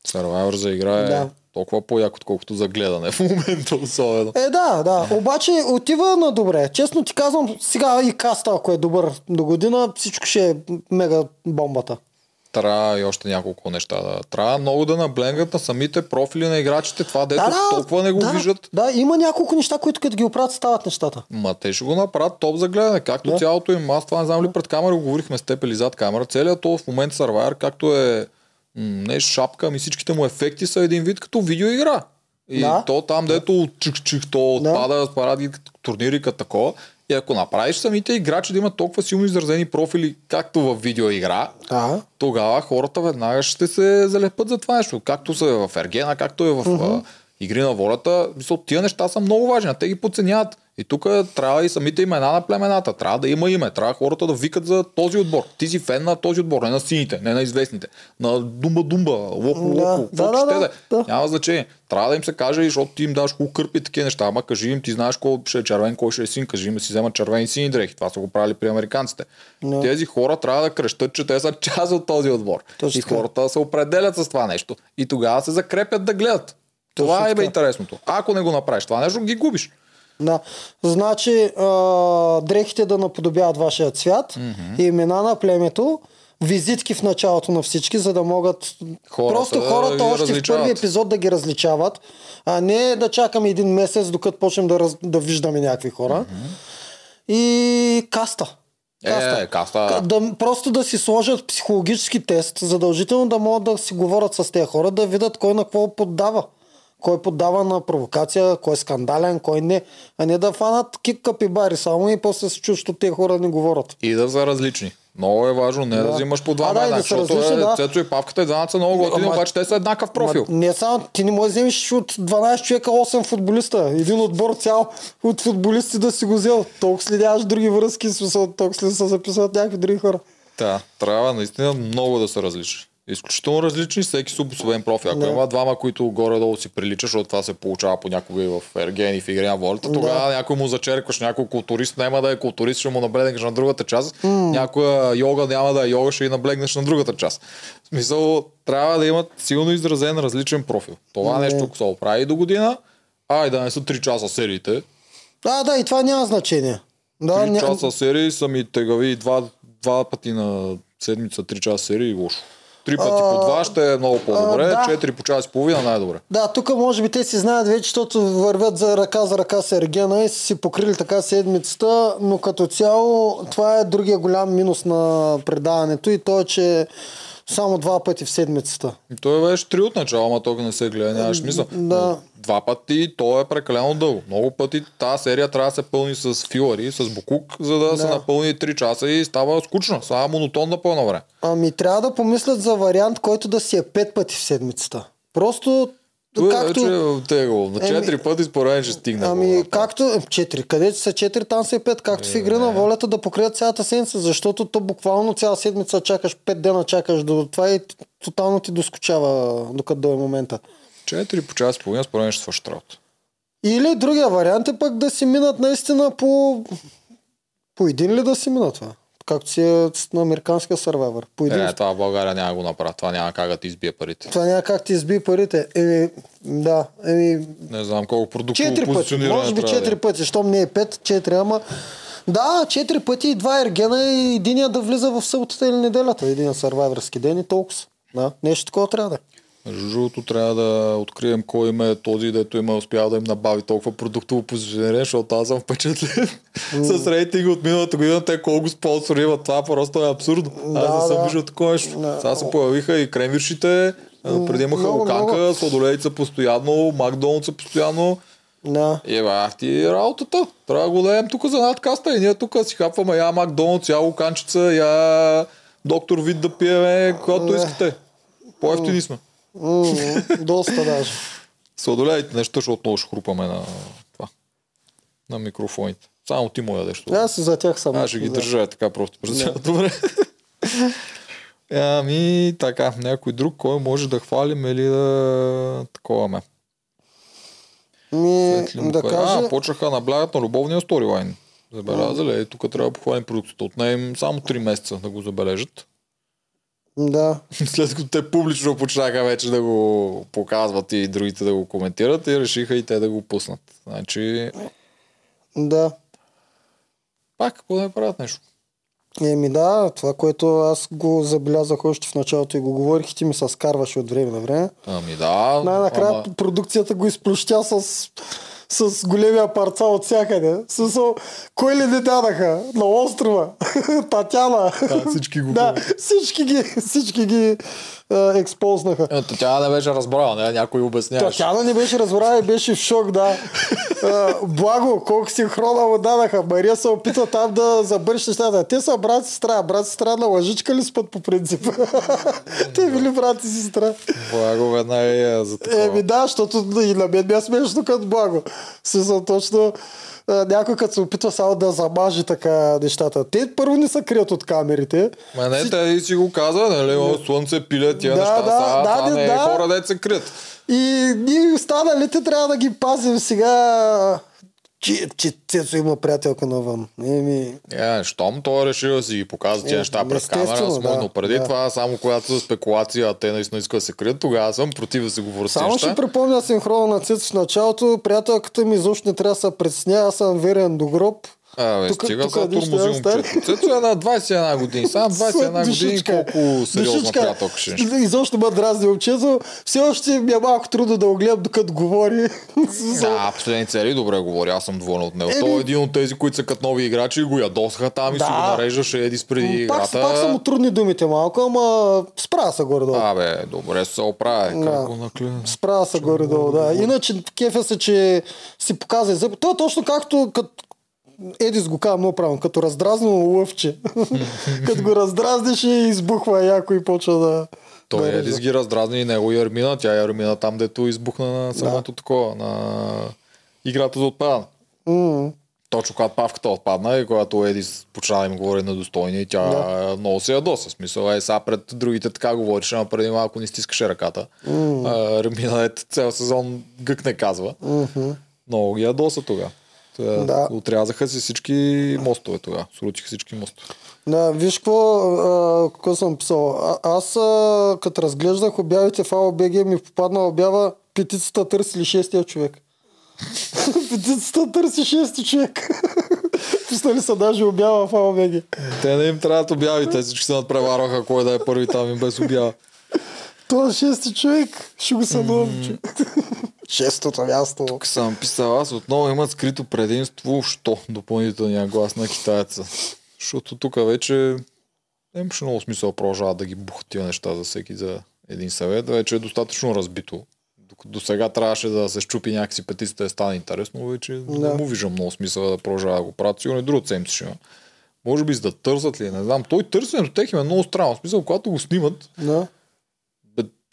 Survivor за игра е Да. толкова по-як, отколкото за гледане в момента особено. Е, да, да. Обаче отива на добре. Честно ти казвам, сега и каста, ако е добър до година, всичко ще е мега бомбата. Трябва и още няколко неща. Да. Трябва много да наблегнат на самите профили на играчите. Това дето толкова не го да, виждат. Да, има няколко неща, които като ги оправят стават нещата. Ма те ще го направят топ за гледане. Както Да. цялото им. Аз това не знам ли пред камера го говорихме с теб или зад камера. Целият то в момент Survivor, както е не шапка, ами всичките му ефекти са един вид като видеоигра. И Да. то там, дето чих-чих, то Да. отпада, паради турнири като такова. И ако направиш самите играчи да имат толкова силно изразени профили, както в видеоигра, Да. тогава хората веднага ще се залепат за това нещо. Както са в Ергена, както е в uh-huh. Игри на волята. Мисъл, тия неща са много важни, а те ги подценяват. И тук трябва и самите имена на племената. Трябва да има име. Трябва хората да викат за този отбор. Ти си фен на този отбор, не на сините, не на известните. На Думба Думба, Локо Локо, да, да, ще да, да, да. Няма значение. Трябва да им се каже, защото ти им даш хубаво кърпи такива неща. Ама кажи им, ти знаеш кой ще е червен, кой ще е син. Кажи им да си вземат червени сини дрехи. Това са го правили при американците. Да. Тези хора трябва да крещат, че те са част от този отбор. Точно и хората се определят с това нещо. И тогава се закрепят да гледат. Това Точно е бе интересното. Ако не го направиш това нещо, ги губиш. Да. Значи, а, дрехите да наподобяват вашия цвят, mm-hmm. имена на племето, визитки в началото на всички, за да могат Хората просто да хората ги още в различават. първи епизод да ги различават, а не да чакаме един месец, докато почнем да, раз, да виждаме някакви хора. Mm-hmm. И каста. Е, каста. Ка- Да, просто да си сложат психологически тест, задължително да могат да си говорят с тези хора, да видят кой на какво поддава. Кой поддава на провокация, кой е скандален, кой не. А не да фанат кик капибари само и после се чуят, защото тези хора не говорят. И да са различни. Много е важно не да, Да. взимаш по два А, да, мена, да са защото различни, е, да. Цецо и Павката и двамата са много готини, обаче те са еднакъв профил. Ма, не само, ти не можеш да вземеш от 12 човека 8 футболиста. Един отбор цял от футболисти да си го взел. Толкова следяваш други връзки, толкова след се записват някакви други хора. Да, трябва наистина много да са различни. Изключително различни, всеки с обособен профил. Ако Да. има двама, които горе-долу си приличат, защото това се получава понякога и в Ерген и в Игри на волята, тогава някой му зачеркваш, някой културист няма да е културист, ще му наблегнеш на другата част. Някоя йога няма да е йога, ще и наблегнеш на другата част. В смисъл, трябва да имат силно изразен различен профил. Това Не. нещо, ако се оправи до година, ай да не са 3 часа сериите. Да, да, и това няма значение. Да, 3 ня... часа серии са ми тегави два, два пъти на седмица, 3 часа серии лошо. Три пъти по два ще е много по-добре, а, да. четири по час и половина най-добре. Да, тук може би те си знаят вече, защото вървят за ръка за ръка с Ергена и са си покрили така седмицата, но като цяло това е другия голям минус на предаването и то е, че само два пъти в седмицата. Той беше три от начало, ама тук не се гледа, нямаш смисъл. Да. Два пъти, то е прекалено дълго. Много пъти тази серия трябва да се пълни с филари, с букук, за да, се Да. напълни 3 часа и става скучно, става монотонна пълна време. Ами трябва да помислят за вариант, който да си е пет пъти в седмицата. Просто Това както... вече е Еми, 4 пъти според мен ще стигне. Ами, главата. както четири, където са четири, там са и пет, както в игри на волята да покрият цялата седмица, защото то буквално цяла седмица чакаш, пет дена чакаш до това и тотално ти доскочава докато дойде момента. 4 по час и половина според мен ще свършат работа. Или другия вариант е пък да си минат наистина по... По един ли да си минат това? Както си е на американския сървайвър. По един. Е, това в България няма го направи. Това няма как да ти избие парите. Това няма как ти изби парите. Еми, да, еми, Не знам колко продуктово Четири пъти. Може би да четири е. пъти, щом не е пет, четири, ама... Да, четири пъти и два ергена и единия да влиза в съботата или неделята. Един сървайвърски ден и толкова. Да, нещо такова трябва да е. Между другото, трябва да открием кой им е този, дето има успял да им набави толкова продуктово позициониране, защото аз съм впечатлен с рейтинга от миналата година, те колко спонсори имат. Това просто е абсурдно. Да, аз не съм да. виждал такова нещо. Да. Сега се появиха и кремвиршите, преди имаха много. сладолейца постоянно, Макдоналдса постоянно. Да. И бах ти работата. Трябва да го дадем тук за надкаста и ние тук си хапваме я Макдоналдс, я локанчица, я доктор вид да пиеме, когато Не. искате. По-ефтини сме. Доста даже. Сладолейте нещо, защото много ще хрупаме на това. На микрофоните. Само ти му ядеш. Аз си за тях съм. Аз ще ги държа така просто през цялото Добре. Ами, така, някой друг, кой може да хвалим или да такова ме. Ми, да каже, кажа, А, почнаха наблягат на любовния сторилайн. Забелязали, тук трябва да похвалим продукцията. Отне им само 3 месеца да го забележат. Да. След като те публично почнаха вече да го показват и другите да го коментират и решиха и те да го пуснат. Значи, Да. пак, да не правят нещо? Еми да, това, което аз го забелязах още в началото и го говорих, и ти ми се скарваше от време на време. Ами да, Най-накрая ама- продукцията го изплющя с, с големия парца от всякъде. С, кой ли не дадаха? На острова. Татяна. Да, всички го да, всички ги, всички ги експознаха. Ето, тя не беше разбрала, не? някой обясняваше. Татяна не беше разбрала и беше в шок, да. Благо, колко синхрона му дадаха. Мария се опита там да забърши нещата. Те са брат и сестра. Брат и сестра на лъжичка ли спът по принцип? Те били брат и сестра. Благо веднага е за такова. Еми да, защото и на мен ми е смешно като благо. Смисъл точно някой като се опитва само да замажи така нещата. Те първо не се крият от камерите. Ма не, те и си го казва, нали, о, слънце пиле тия Да, неща, да, са, да, това не е да. хора, де се крият. И ние останалите трябва да ги пазим сега. Че, че Цецо има приятелка навън. Еми, Е, щом той реши да си ги показва Е, неща пред естествено, камера, да, да, преди да. това, само когато са спекулации, а те наистина искат да се крият, тогава съм против да се говорят само ще припомня синхрона на Цецо в началото. Приятелката ми изобщо не трябва да се притесня. Аз съм верен до гроб. Абе, Тук- стига тук нищо турмози момчето. Цецо е на 21 години. Само 21 години колко сериозна приятелка ще е. Изобщо ме дразни момчето. Все още ми е малко трудно да го гледам докато говори. Да, последни цели добре говори, аз съм доволен от него. Еми- Той е един от тези, които са като нови играчи и го ядосаха там и си го нареждаше Едис преди пак, играта. пак са му трудни думите малко, ама справя се горе-долу. Абе, добре се оправя. Да. Как го наклея? Справя се горе-долу, да. Иначе кефя се, че си показа зъб. То е точно както като Едис го казва много правилно, като раздразнено лъвче. като го раздразниш и избухва яко и почва да... Той да. Едис ги раздразни и него и Армина. Тя е Армина там, дето избухна на самото такова, на играта за отпадане. М, Точно когато павката отпадна и когато Едис почна да им говори недостойни, тя Да. много се ядоса. Смисъл е, сега пред другите така говориш, ама преди малко не стискаше ръката. А, Армина е цял сезон гък не казва. мгм. Много ги ядоса тогава. Та, Да. Отрязаха си всички мостове тогава. Сручиха всички мостове. Да, виж какво, какво съм писал. А, аз а, като разглеждах обявите в АОБГ ми попадна обява петицата търси ли шестия човек. петицата търси шести човек. Пуснали са даже обява в АОБГ. Те не им трябват обяви, те всички се надпреварваха кой да е първи там им без обява. Това шести човек ще го сънувам, че. Шестото място. Тук съм писал, аз отново имат скрито предимство, що допълнителния глас на китайца. Защото тук вече нямаше много смисъл да продължават да ги бухат тия неща за всеки за един съвет. Вече е достатъчно разбито. До сега трябваше да се щупи някакси петицата да стане интересно, вече да. Не му виждам много смисъл да продължава да го правят. Сигурно и друг седмица ще има. Може би за да търсят ли, не знам. Той търсенето тех им е много странно. В смисъл, когато го снимат, Да.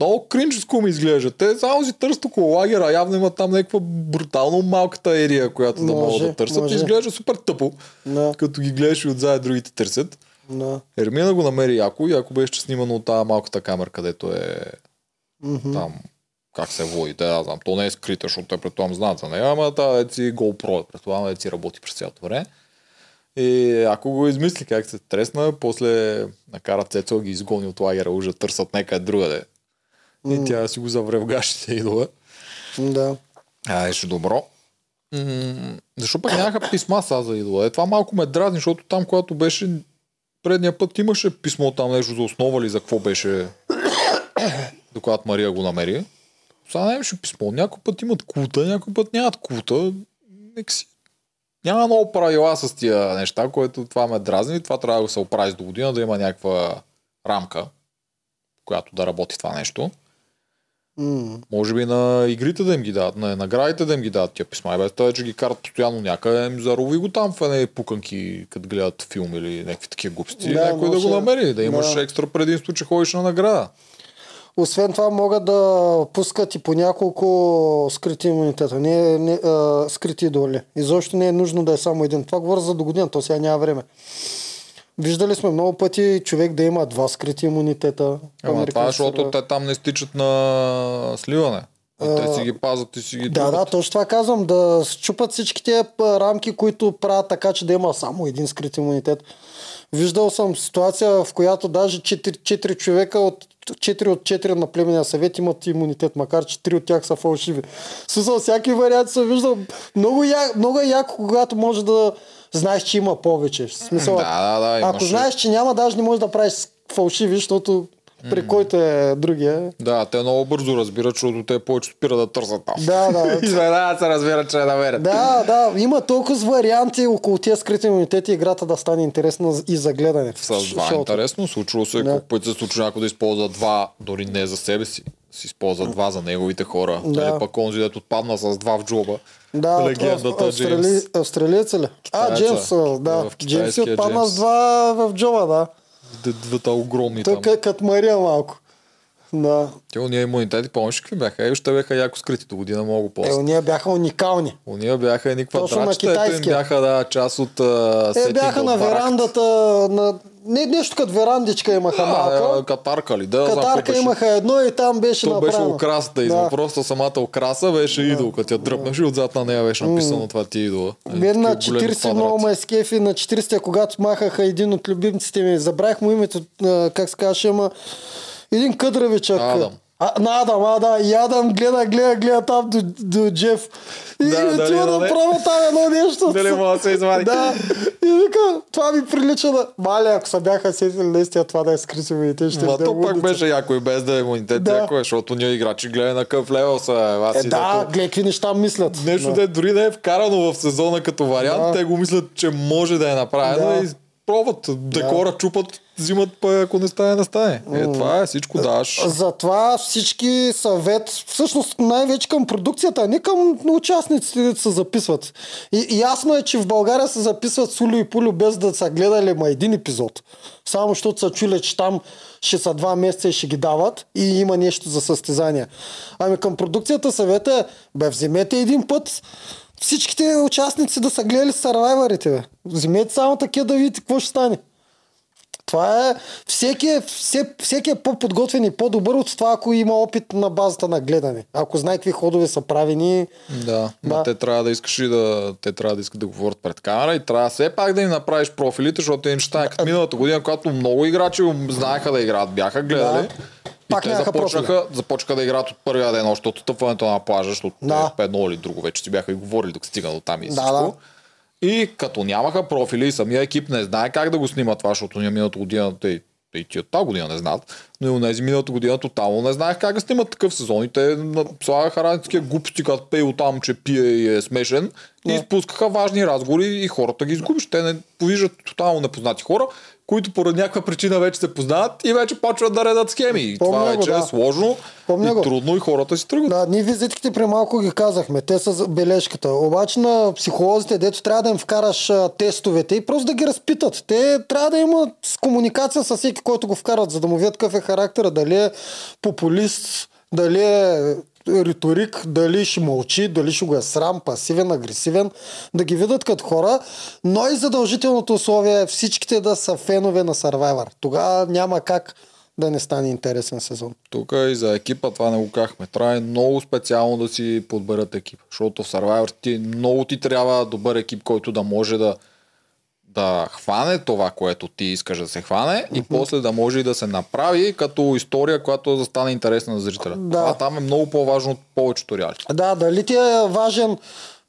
Много кринческо ми изглежда. Те само си търсят около лагера, явно има там някаква брутално малката ерия, която да могат Може, да търсят. може. И изглежда супер тъпо, Да. като ги гледаш и отзад другите търсят. Да. Ермина го намери яко, яко беше снимано от тази малката камера, където е Мгм. там как се води, да, знам. То не е скрита, защото те предполагам знаят за нея, ама тази е си GoPro, предполагам да си работи през цялото време. И ако го измисли как се тресна, после накара Цецо ги изгони от лагера, уж да търсят някъде другаде. И тя си го завре в гащите и долу. Да. А, беше добро. М- защо пък нямаха писма сега за идола? Е, това малко ме дразни, защото там, когато беше предния път имаше писмо там нещо за основа ли, за какво беше, до когато Мария го намери. Сега нямаше писмо. Някой път имат култа, някой път нямат култа. Нека си. Няма много правила с тия неща, което това ме дразни. Това трябва да се оправи до година, да има някаква рамка, която да работи това нещо. М. Може би на игрите да им ги дадат, на наградите да им ги дадат тия писма. И без това, че ги карат постоянно някъде, им зарови го там в едни пуканки, като гледат филм или някакви такива глупости. Да, някой да го намери, да имаш да. екстра предимство, че ходиш на награда. Освен това могат да пускат и по няколко скрити имунитета, не, не а, скрити идоли. Изобщо не е нужно да е само един. Това говоря за до година, то сега няма време. Виждали сме много пъти човек да има два скрити имунитета. Ама това е, защото те там не стичат на сливане. А, те си ги пазят и си ги Да, трупат. да, точно това казвам. Да счупат всички тези рамки, които правят така, че да има само един скрит имунитет. Виждал съм ситуация, в която даже 4, 4 човека от 4 от 4 на племенния съвет имат имунитет, макар че 3 от тях са фалшиви. Смисъл, всяки вариант съм виждал. Много, я, много е яко, когато може да знаеш, че има повече. В смисъл, Да, да, да, ако знаеш, че няма, даже не можеш да правиш фалшиви, защото при който е другия. Да, те много бързо разбират, защото те повече спират да търсят там. Да, да. Изведнага се разбират, че е намерят. Да, да, има толкова варианти около тия скрити имунитети играта да стане интересна и за гледане. С два Защото- интересно. Случвало се, Да. колко пъти се случва някой да използва два, дори не за себе си. Си използва два за неговите хора. Да. Или пък онзи, дето отпадна с два в джоба. Да, Легендата австрали... Джеймс. австралиец ли? А. Джеймс, да. Джеймс отпадна с два в джоба, да. Двата огромни Той там. е като Мария малко. Да. Те уния имунитети, помниш какви бяха? Е, още бяха яко скрити до година много Е, после. уния бяха уникални. Уния бяха едни квадратчета, ето им бяха да, част от а, Е, бяха на верандата, на... не нещо като верандичка имаха А, малка. катарка ли? Да, знам Катарка беше. имаха едно и там беше То беше направено. украсата извън. Просто самата украса беше идол. Като я дръпнеш и отзад на нея беше написано това ти е идола. Е, Мен на такива големи 40 много ме скефи, на 40 когато махаха един от любимците ми, забрах му името, как се казваше, ама един къдравичък. Адам. А, на Адам, а да, и Адам гледа, гледа, гледа там до, до Джеф. И Да, да, отива да да пробва там едно нещо. Дали мога да се извади? Да. И вика, това ми прилича на... Мале, ако са бяха сетили наистина това да е скрито и те ще Ма да то пак беше яко и без да е имунитет, Да. яко е, защото ние играчи гледа на къв левел са. Аз Е, си да, дето- гледай какви неща мислят. Нещо да. да. дори не е вкарано в сезона като вариант, Да. те го мислят, че може да е направено Да. и пробват. Декора чупат, взимат, па ако не стане, не стане. Е, това е, всичко даваш. Затова всички съвет, всъщност най-вече към продукцията, а не към участниците, които се записват. И, ясно е, че в България се записват сулю и пулю без да са гледали ма един епизод. Само защото са чули, че там ще са два месеца и ще ги дават и има нещо за състезание. Ами към продукцията съвета е, бе, вземете един път всичките участници да са гледали сървайварите, бе. Вземете само такива да видите какво ще стане. Това е... Всеки е, все, всеки е по-подготвен и по-добър от това, ако има опит на базата на гледане. Ако знае какви ходове са правени. Да, Да. те трябва да искаш и да, те трябва да искат да говорят пред камера и трябва все пак да им направиш профилите, защото им ще стане като миналата година, когато много играчи знаеха да играят, бяха гледали. Да. И Пак те започнаха, започнаха да играят от първия ден, още от тъпването на плажа, защото Да. да. е едно или друго вече си бяха и говорили, докато стига до там и Да, всичко. да. И като нямаха профили, и самия екип не знае как да го снима това, защото ние миналата година, те, и тия тази година не знаят, но и онези миналата година тотално не знаех как да снимат такъв сезон и те слагаха разни глупости, като пей там, че пие и е смешен и Да. изпускаха важни разговори и хората ги изгубиш. Те не повиждат тотално непознати хора, които поради някаква причина вече се познават и вече почват да редат схеми. И Помня това вече да. е сложно Помня и го. трудно и хората си тръгват. Да, ние визитките при малко ги казахме. Те са бележката. Обаче на психолозите, дето трябва да им вкараш тестовете и просто да ги разпитат. Те трябва да имат комуникация с всеки, който го вкарат, за да му видят какъв е характера. Дали е популист, дали е риторик, дали ще мълчи, дали ще го е срам, пасивен, агресивен, да ги видят като хора, но и задължителното условие е всичките да са фенове на Survivor. Тогава няма как да не стане интересен сезон. Тук и за екипа това не го казахме. Трябва много специално да си подберат екип. Защото в Survivor ти, много ти трябва добър екип, който да може да, да хване това, което ти искаш да се хване и после да може и да се направи като история, която да стане интересна на зрителя. Да. Това там е много по-важно от повечето реалити. Да, дали ти е важен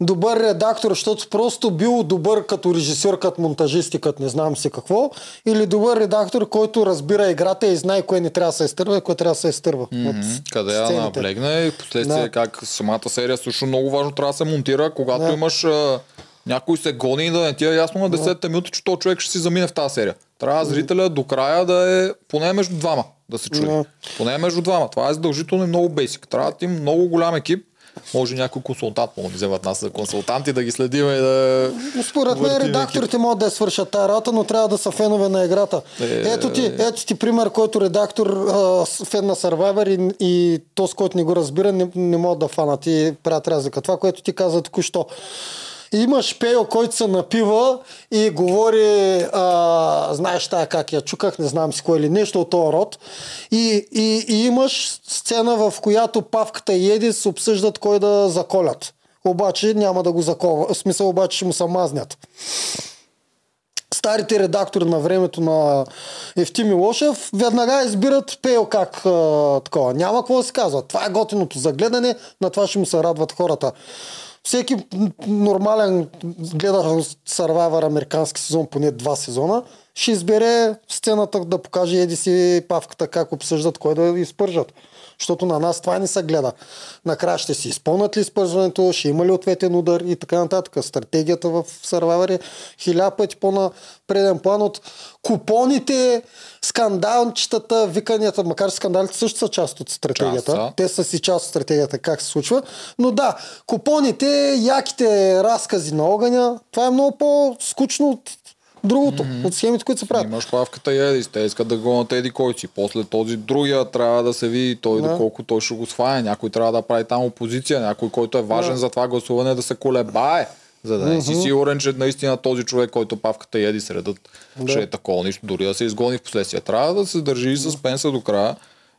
добър редактор, защото просто бил добър като режисьор, като монтажист и като не знам си какво, или добър редактор, който разбира играта и знае кое не трябва да се изтърва и кое трябва да се изтърва. Мгм. от Къде я наблегне и последствие Да. как самата серия също много важно трябва да се монтира, когато Да. имаш някой се гони и да не ти е ясно на 10-та минута, че то човек ще си замине в тази серия. Трябва зрителя до края да е поне между двама да се чуе. Поне между двама. Това е задължително и много бейсик. Трябва да им много голям екип. Може някой консултант, могат да вземат нас за консултанти, да ги следим и да... Според мен редакторите могат да свършат тази работа, но трябва да са фенове на играта. Е, ето, ти, ето ти пример, който редактор, а, фен на Survivor и, и то, с който не го разбира, не, не могат да фанат и правят разлика. Това, което ти каза току-що. Имаш пейл, който се напива и говори, а, знаеш тая как я чуках, не знам си кой или нещо от този род. И, и, и имаш сцена, в която Павката и Едис обсъждат кой да заколят. Обаче няма да го закова. В смисъл обаче ще му се мазнят старите редактори на времето на Евтим Милошев веднага избират пейл как а, такова. Няма какво да се казва. Това е готиното за гледане, на това ще му се радват хората. Всеки нормален гледа Survivor американски сезон, поне два сезона, ще избере сцената да покаже Еди си павката как обсъждат кой да изпържат. Защото на нас това не се гледа. Накрая ще си изпълнят ли изпържването, ще има ли ответен удар и така нататък. Стратегията в Survivor е хиляда пъти по-на преден план от купоните, скандалчетата, виканията, макар скандалите също са част от стратегията. Част. Те са си част от стратегията, как се случва. Но да, купоните, яките разкази на огъня, това е много по-скучно от другото, mm-hmm. от схемите, които се правят. Имаш павката и Едис, те искат да гонят Еди кой си. После този другия трябва да се види той Да. доколко той ще го свае. Някой трябва да прави там опозиция, някой, който е важен за това гласуване да се колебае. За да не си сигурен, че наистина този човек, който павката и Еди средат, ще е такова нищо, дори да се изгони в последствие. Трябва да се държи съспенса до края.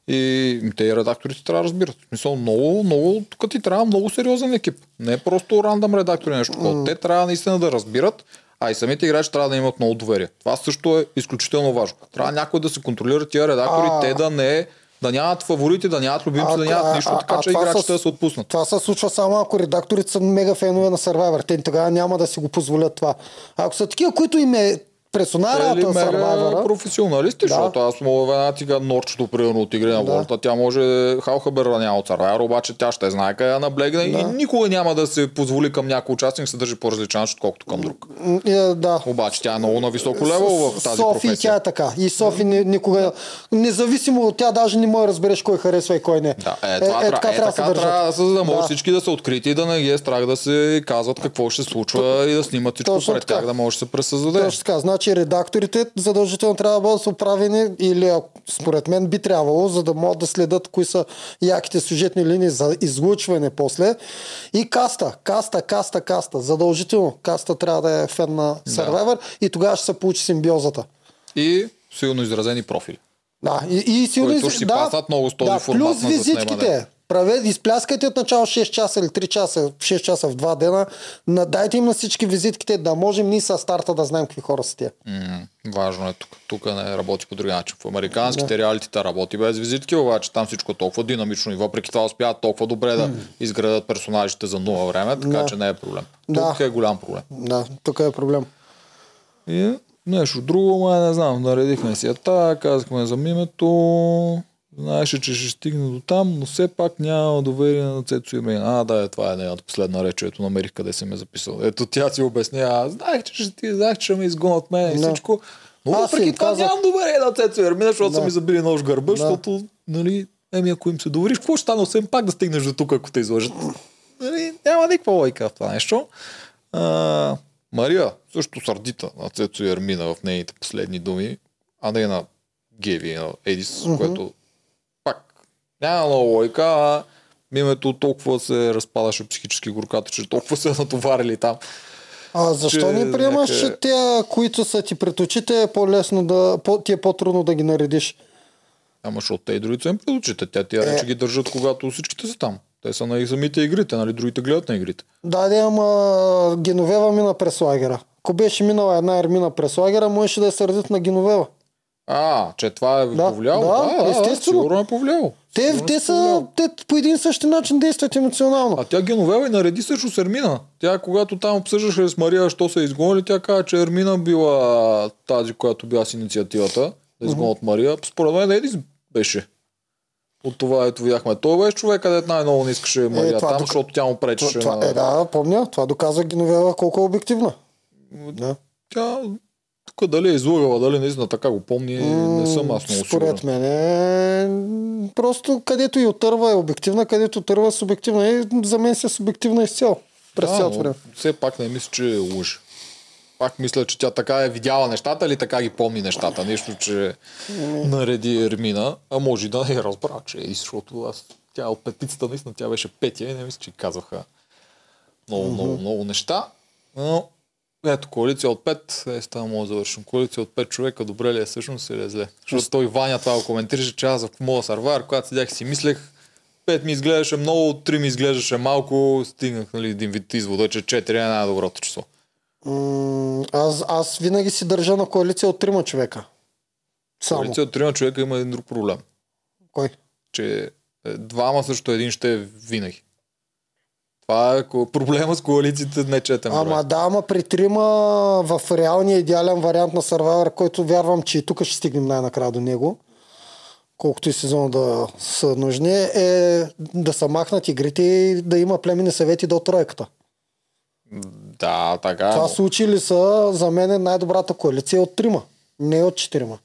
И те редакторите трябва да разбират. В смисъл, много, много, тук ти трябва много сериозен екип. Не е просто рандъм редактори нещо такова. Те трябва наистина да разбират, а и самите играчи трябва да имат много доверие. Това също е изключително важно. Трябва някой да се контролира тия редактори, А. те да не да нямат фаворити, да нямат любимци, да нямат нищо, така че това играчите да се отпуснат. Това се случва само ако редакторите са мега фенове на Survivor. Те тогава няма да си го позволят това. Ако са такива, които им е персонал Или работа на мега Survivor, професионалисти, Да. защото аз мога една тига норчето, примерно от игри на Да. волята, тя може да няма от Survivor, обаче тя ще знае къде да наблегне и никога няма да се позволи към някой участник да се държи по-различен начин, отколкото към друг. е, да. Обаче тя е много на високо лево в тази Софи професия. тя е така. И Софи ни- никога, независимо от тя, даже не може да разбереш кой харесва и кой не. Да, е, това е, е, така, е, трябва да така държат. трябва да за да може Да. всички да са открити и да не ги е страх да се казват какво ще случва и да снимат всичко пред тях, да може да се пресъздаде. Точно така. Значи редакторите задължително трябва да бъдат оправени или според мен би трябвало, за да могат да следят кои са яките сюжетни линии за излучване после. И каста, каста, каста, каста. Задължително каста трябва да е фен на Survivor и тогава ще се получи симбиозата. И силно изразени профили. Да, и, и сигурно Които из- ще си да, пасат много с този да, формат плюс визитките. Праве, изпляскайте от начало 6 часа или 3 часа, 6 часа в 2 дена. На, дайте им на всички визитките, да можем ние с старта да знаем какви хора са тия. М, важно е тук. Тук не работи по друг начин. В американските реалитета работи без визитки, обаче там всичко е толкова динамично и въпреки това успяват толкова добре да изградат персонажите за нула време, така Да. че не е проблем. Тук е голям проблем. Да, тук е проблем. И нещо друго, май не знам, наредихме си ята, казахме за мимето, знаеше, че ще стигне до там, но все пак няма доверие на Цецо Имрин. А, да, е, това е нейната последна реч, ето намерих къде съм я записал. Ето тя си обяснява, аз знаех, че ще ти, знаех, че ще ме изгонят мен и Да. всичко. Но Аз въпреки това казах- нямам доверие на Цецо Ермина, защото Да. са ми забили нож гърба, Да. защото, нали, еми ако им се довериш, какво ще стане, освен пак да стигнеш до тук, ако те излъжат? Нали, няма никаква лойка в това нещо. А, Мария също сърдита на Цецо Ермина в нейните последни думи, а не на Геви на Едис, Мгм. което няма много лойка, а мимето толкова се разпадаше психически горката, че толкова се натоварили там. А защо Че не приемаш, някъде- че те, които са ти пред очите, е по-лесно да, по, ти е по-трудно да ги наредиш? Ама защото те и другите са им пред очите. Те тия Е. речи ги държат, когато всичките са там. Те са на самите игрите, нали? Другите гледат на игрите. Да, да, ама Геновева мина през лагера. Ако беше минала една ермина през лагера, можеше да е сърдит на Геновева. А, че това е Да, повлияло? да, да, естествено. сигурно е повлияло. Те, те е са, те по един същи начин действат емоционално. А тя Геновева и нареди също с Ермина. Тя, когато там обсъждаше с Мария, що се изгонили, тя каза, че Ермина била тази, която била с инициативата да изгонят Мария. Според мен Едис беше. От това ето видяхме. Той беше човек, където най-много не искаше Мария това там, дока- защото тя му Това, пречеше. това, на... е, да, помня. Това доказва Геновева колко е обективна. Да. Тя Тук дали е излагала, дали наистина така го помни, не съм аз много Според сигурен. мен е... Просто където и отърва е обективна, където отърва е субективна. И за мен си е субективна изцяло. През Да, цялото време. Все пак не мисля, че лъжи. Пак мисля, че тя така е видяла нещата или така ги помни нещата. Нещо, че нареди Ермина, а може и да не е разбра, че е, защото аз, тя от петицата, наистина, тя беше петия и не мисля, че казваха много, много, много неща. Но ето, коалиция от 5, е, става мога да завършим. Коалиция от 5 човека, добре ли е всъщност или е зле? Защото той Ваня това го коментираше, че аз в моя сървайвер, когато седях си мислех, 5 ми изглеждаше много, 3 ми изглеждаше малко, стигнах нали, един вид извода, че 4 е най-доброто число. Аз, аз винаги си държа на коалиция от трима човека. Само. Коалиция от 3 човека има един друг проблем, Кой? че е, двама също един ще е винаги. Това е проблема с коалициите не четем. Ама брой. да, ама при трима в реалния идеален вариант на Survivor, който вярвам, че и тук ще стигнем най-накрая до него, колкото и сезона да са нужни, е да са махнат игрите и да има племени съвети до тройката. Да, така. е, Това но- случаи ли са за мен най-добрата коалиция от трима, не от четирима.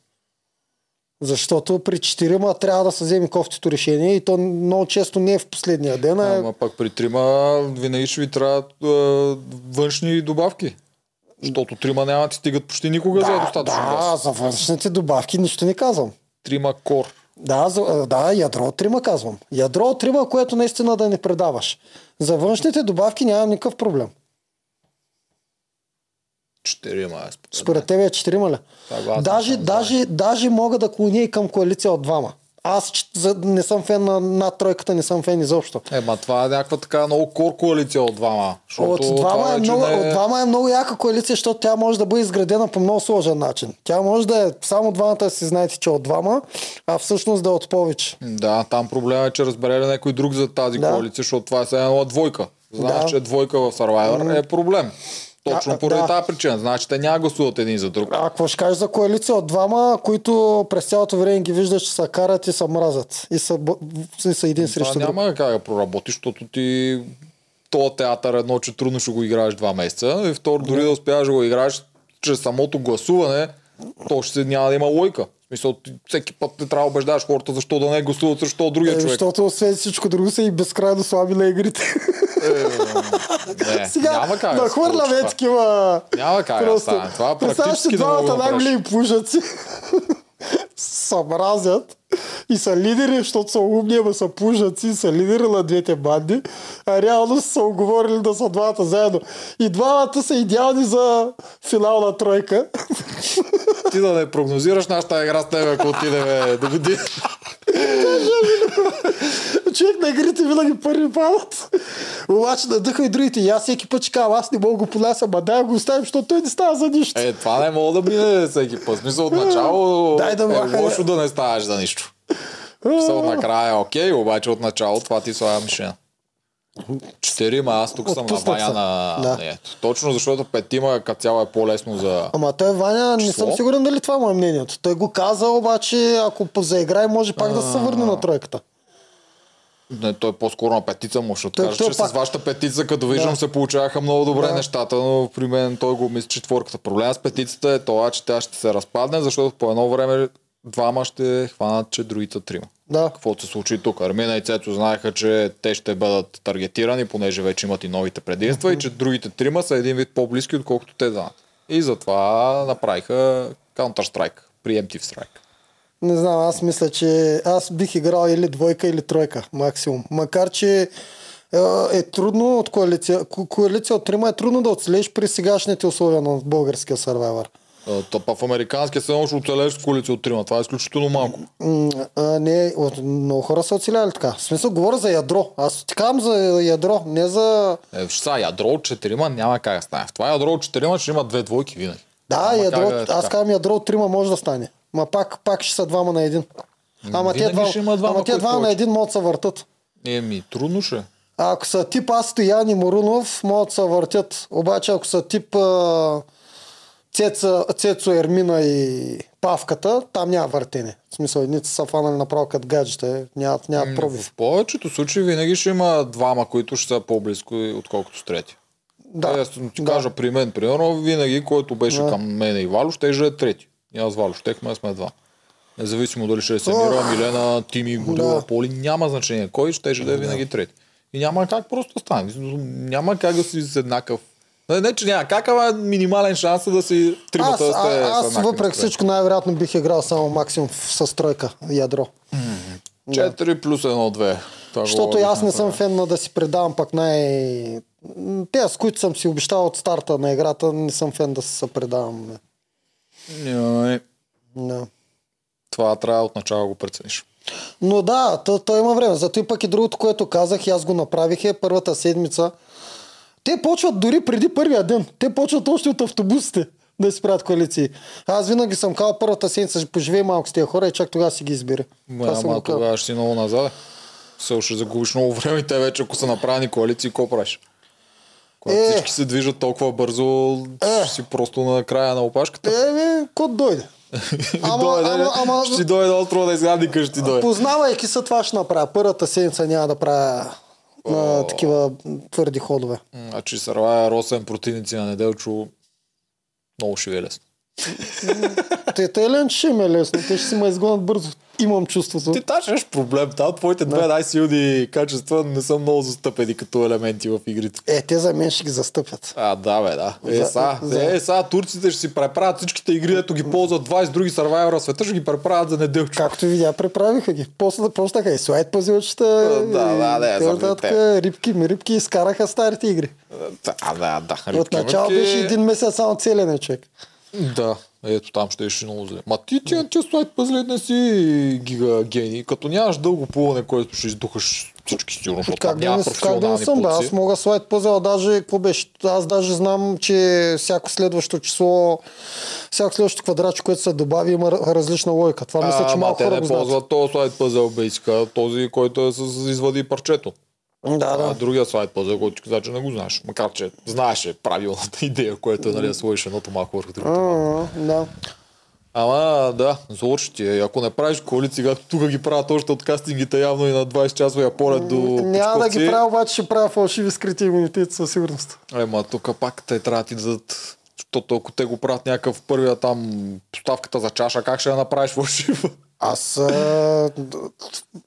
Защото при четирима трябва да се вземе кофтито решение и то много често не е в последния ден, а Ама пък при трима винаги ще ви трябват е, външни добавки. Защото трима няма да ти стигат почти никога за достатъчно да, газ. за външните добавки нищо не казвам. Трима кор. Да, за, да, ядро от трима казвам. Ядро от трима, което наистина да не предаваш. За добавки нямам никакъв проблем. Четирима е според Според тебе е четирима ли? Съгласен Даже, съм, даже, даже мога да клоня и към коалиция от двама. Аз не съм фен на над тройката, не съм фен изобщо. Е, ма това е някаква така много кор коалиция от двама. От двама, е много, не от двама е много яка коалиция, защото тя може да бъде изградена по много сложен начин. Тя може да е само двамата си знаете, че е от двама, а всъщност да е от повече. Да, там проблема е, че разбере ли някой друг за тази Да. коалиция, защото това е една двойка. Знаеш, Да. че двойка в Survivor е проблем. Точно А, поради да. тази причина. Значи те няма гласуват един за друг. А какво ще кажеш за коалиция от двама, които през цялото време ги виждаш, че се карат и се мразят. И са, и са един срещу друг. няма как да проработиш, защото ти то театър едно, че трудно ще го играеш два месеца и второ, дори да успяваш да го играеш чрез самото гласуване, то ще няма да има лойка. Ти всеки път не трябва да убеждаваш хората защо да не гласуват срещу другия Е, човек. защото освен всичко друго са и безкрайно слаби на игрите. Не, Сега няма как да хвърляме това. такива... Няма как да стане. Това Представяш си да двамата нагли пужаци се мразят и са лидери, защото са умни, ама са пужаци, са лидери на двете банди, а реално са оговорили да са двамата заедно. И двамата са идеални за финална тройка. Ти да не прогнозираш нашата игра с тебе, ако отидем до година. Човек на игрите винаги първи падат. Обаче надъха и другите. И аз всеки път ще кажа, аз не мога го понася, ама дай го оставим, защото той не става за нищо. Е, това не мога да мине всеки път. Смисъл от начало Дай да е лошо да не ставаш за нищо. Смисъл накрая е окей, обаче от начало това ти слага мишена. Четирима, аз тук съм на Ваня на... Да. Не, точно защото петима като цяло е по-лесно за... Ама той Ваня, не Число? съм сигурен дали това му е мнението. Той го каза, обаче ако заиграе, може пак да се върне на тройката. Не, той е по-скоро на петица му, защото каже, че пак- с вашата петица, като виждам, Да. се получаваха много добре Да. нещата, но при мен той го мисли четворката. Проблема с петицата е това, че тя ще се разпадне, защото по едно време двама ще хванат, че другите трима. Да. Каквото се случи тук. Армина и Цецо знаеха, че те ще бъдат таргетирани, понеже вече имат и новите предимства и че другите трима са един вид по-близки, отколкото те знаят. И затова направиха Counter-Strike, Preemptive Strike. Не знам, аз мисля, че аз бих играл или двойка, или тройка, максимум. Макар, че е, е трудно от коалиция. ко- Коалиция от трима е трудно да оцелеш при сегашните условия на българския сървайвар. А, То па в американския съюз ще оцелеш с от трима. Това е изключително малко. А, не, от, много хора са оцеляли така. В смисъл, говоря за ядро. Аз ти казвам за ядро, не за... Е, сега, ядро от четирима няма как да стане. В това ядро от четирима ще има две двойки винаги. Да, Няма ядро, да е аз казвам ядро от трима може да стане. Ма пак, пак ще са двама на един. Ама те два, двама, ама те двама на един могат да се въртат. Еми, трудно ще. е. А ако са тип аз, Стоян и Морунов, могат да се въртят. Обаче ако са тип а, Цеца, Цецо, Ермина и Павката, там няма въртене. В смисъл, едните са фанали направо като гаджета, нямат, нямат пробив. В повечето случаи винаги ще има двама, които ще са по-близко, отколкото с трети. Да. Е, аз ти Да. кажа при мен, примерно, винаги, който беше Да. към мен и Валю, ще е трети. И аз с Валю щехме, сме два. Независимо дали ще е Семира, Ох. Милена, Тими, Годила, Да. Поли, няма значение. Кой ще да е винаги трети. И няма как просто да стане. Няма как да си с еднакъв. Не, не, че няма как, ама минимален шанс е да си Аз, тримата да сте а, аз въпреки всичко най-вероятно бих играл само максимум с тройка ядро. 4 плюс 1-2. Това Защото аз не съм фен на да си предавам пак най... Те, с които съм си обещал от старта на играта, не съм фен да се предавам. не. Да. Това трябва от начало го прецениш. Но да, то, то има време. Зато и пък и другото, което казах, и аз го направих е първата седмица. Те почват дори преди първия ден. Те почват още от автобусите да си правят коалиции. Аз винаги съм казал първата седмица, ще поживее малко с тези хора и чак тогава си ги избере. Това съм Ама тогава ще си много назад. Се ще загубиш много време и те вече, ако са направени коалиции, какво правиш? Когато Е. всички се движат толкова бързо, Е. ще си просто на края на опашката. Еми, код дойде. Ама, дойде, ама, ама, ще ти дойде острова да изгради къщи, дойде. Познавайки се, това ще направя. Първата седмица няма да правя на такива твърди ходове. Значи Сарвая Росен противници на Неделчо много ще ви е лесно. Те, те лен, ще им е лесно. Те ще си ме изгонят бързо. Имам чувството. Ти тази имаш проблем. Там твоите две най-силни качества не са много застъпени като елементи в игрите. Е, те за мен ще ги застъпят. А, да, бе, да. Е, За- са, за- е, са, турците ще си преправят всичките игри, ето ги ползват 20 други сървайвера света, ще ги преправят за неделчо. Както видя, преправиха ги. После почнаха и слайд пазилчета. Да, да, да, нататък, рибки, ми рибки изкараха старите игри. Да, да, да. От начало беше един месец само целене човек. Да, ето там ще беше много зле. Ма ти ти пазлет не си гига гений. Като нямаш дълго плуване, което ще издухаш всички сигурно, защото Как там няма не, как да не професионални съм, да, аз мога слайд пъзел, даже, какво беше, аз даже знам, че всяко следващо число, всяко следващо квадратче, което се добави, има различна логика. Това мисля, че малко те хора не го знаят. ползват този слайд пъзел бейсика, този, който е с извади парчето. Да, А да. другия слайд пъзел, който ти каза, че не го знаеш. Макар, че знаеше правилната идея, което е нали, да сложиш едното малко върху другото. А, да. Ама да, злоч ти е. Ако не правиш коалиции, както тук ги правят още от кастингите, явно и на 20 часовия полет до Няма да ги правя, обаче ще правя фалшиви скрити имунитети със сигурност. Ема тук пак те трябва да ти дадат, защото ако те го правят някакъв първия там поставката за чаша, как ще я направиш фалшива? Аз, а,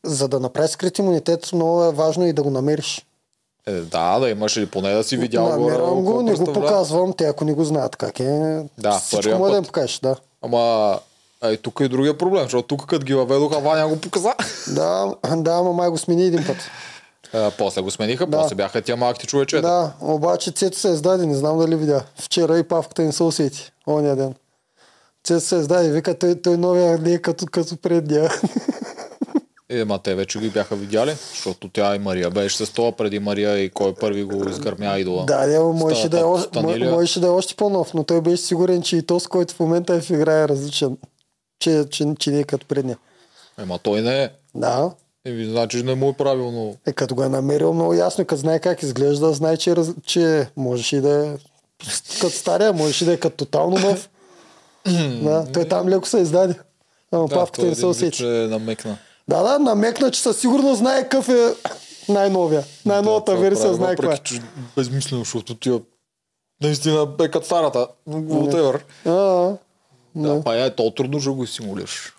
за да направиш скрит имунитет, много е важно и да го намериш. Е, да, да имаш или поне да си видял. Намерям го, какво не го показвам, те ако не го знаят как е. Да, всичко може да им покажеш, да. Ама Ай, тук е другия проблем, защото тук като ги въведоха, Ваня го показа. Да, да, ама май го смени един път. А, после го смениха, Да. после бяха тия малките човечета. Да, обаче Цето се издаде, не знам дали видя. Вчера и Павката не се усети, ония ден. Цето се издаде, вика, той, той новия не е като, като предния. Е, ма те вече ги бяха видяли, защото тя и Мария беше с това преди Мария и кой първи го изгърмя идола. да, да, можеше да, е, Станилия. мо- можеше да е още по-нов, но той беше сигурен, че и този, който в момента е в игра е различен. Че, че, че не е като предния. Ема той не е. Да, Еми, значи не му е правилно. е като го е намерил много ясно, и като знае как изглежда, знае, че, че можеше и да е като стария, можеше да е като тотално нов. Да, той там леко се издаде. Ама Да, Павката не се усети. че намекна. Да, да, намекна, че със сигурност знае какъв е най-новия. Най-новата това версия прави, знае каква е. безмислено, защото тия наистина е като старата. Whatever. А. Да, па е, то трудно ще го симулираш.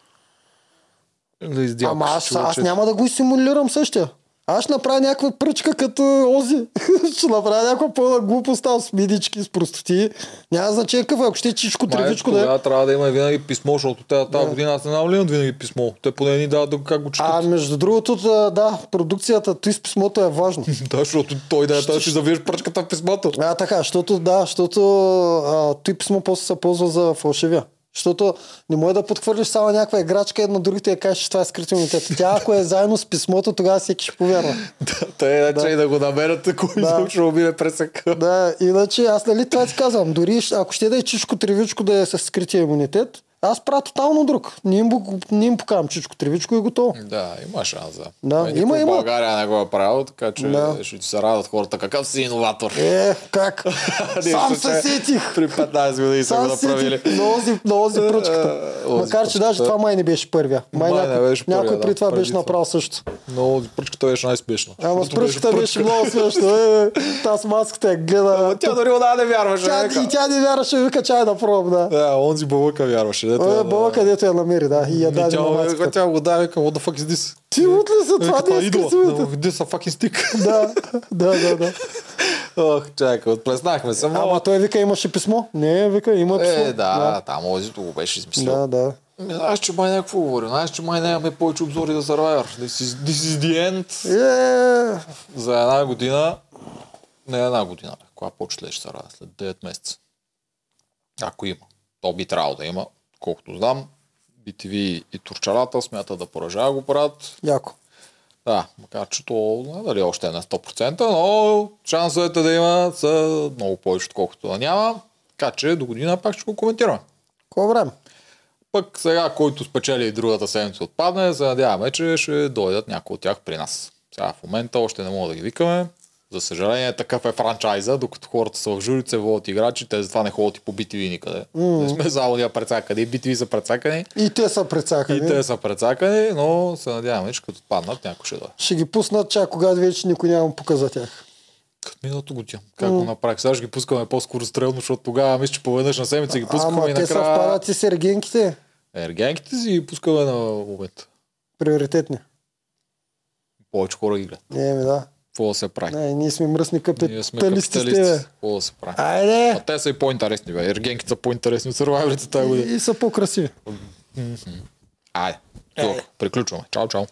Да издяваш Ама аз, аз няма да го симулирам същия. Аз ще направя някаква пръчка като Ози. ще направя някаква пълна глупост там с мидички, с простоти. Няма значение какъв, е, ако ще е чичко, Май, тревичко да е. тогава трябва да има винаги писмо, защото тази тази година аз не знам ли имат винаги писмо. Те поне ни дават да как го четат. А между другото, да, да, продукцията, той с писмото е важно. Да, защото той да е тази, ще завиеш пръчката в писмото. А, така, защото, да, защото а, той писмо после се ползва за фалшивия. Защото не може да подхвърлиш само някаква играчка и на другите я кажеш, че това е скрит имунитет. Тя, ако е заедно с писмото, тогава всеки ще повярва. Да, те иначе и да го намерят, ако Да. да мине през съка. Да, иначе аз нали това ти казвам. Дори ако ще да е чишко тревичко да е с скрития имунитет, Аз правя тотално друг. Не им, не им покавам чичко, тривичко и готово. Да, има шанс. Да, Да, Никой има, има. България не го е правил, така че Да. ще ти се радват хората. Какъв си иноватор? Е, как? Сам се сетих. При 15 години са го направили. сетих. На ози, на ози пръчката. Е, ози Макар, че пръчката. даже това май не беше първия. Май, Май някой, беше първия, някой да, при това беше направил също. Но пръчката беше най-спешна. Ама с пръчката беше много смешно. Е, та с маската я гледа. Тя дори не вярваше. И тя не вярваше, вика чай да пробвам. Да, онзи бълъка вярваше. Дето, Е, Бъла където я намери, да. И я даде на тя, тя го даде, вика, what the fuck is this? Ти от ли за това Вика, не е This a fucking stick. Да, да, да, да. Ох, чакай, отплеснахме се. Ама той вика имаше писмо. Не, вика има писмо. е, да, там онзито го беше измислил. Да, да. Ми, Знаеш, че май някакво говори. Знаеш, че май нямаме повече обзори за Survivor. This is, this is the end. Е, За една година, не една година, кога почне ще Survivor? След 9 месеца. Ако има. То би трябвало да има. Колкото знам, BTV и Турчарата смятат да продължава да го правят. яко. Да, макар че то не дали още е на 100%, но шансовете да има са много повече, отколкото да няма. Така че до година пак ще го коментираме. Какво време? Пък сега, който спечели и другата седмица отпадне, се надяваме, че ще дойдат някои от тях при нас. Сега в момента още не мога да ги викаме. За съжаление, такъв е франчайза, докато хората са в журите, се водят играчи, те затова не ходят и по BTV никъде. Mm. Не сме заводия прецакани, и BTV са прецакани, И те са прецакани. и те са прецакани, но се надяваме, че като паднат, някой ще дойде. Ще ги пуснат чак когато вече никой няма пука за тях. Като миналото година. Как го направих? Сега ще ги пускаме по-скоро стрелно, защото тогава мисля, че поведнъж на седмица ги пускаме Ама и те накрая... съвпадат и с ергенките. Ергенките си ги пускаме на момент. Приоритетни. Повече хора ги гледат. Не, ми да. Какво да се прави? Не, ние сме мръсни Ние сме капиталисти капиталисти. Какво да се прави? Айде! А те са и по-интересни, бе. Ергенките са по-интересни от сървайверите тази година. И са по-красиви. Айде. Тук. Приключваме. Чао, чао.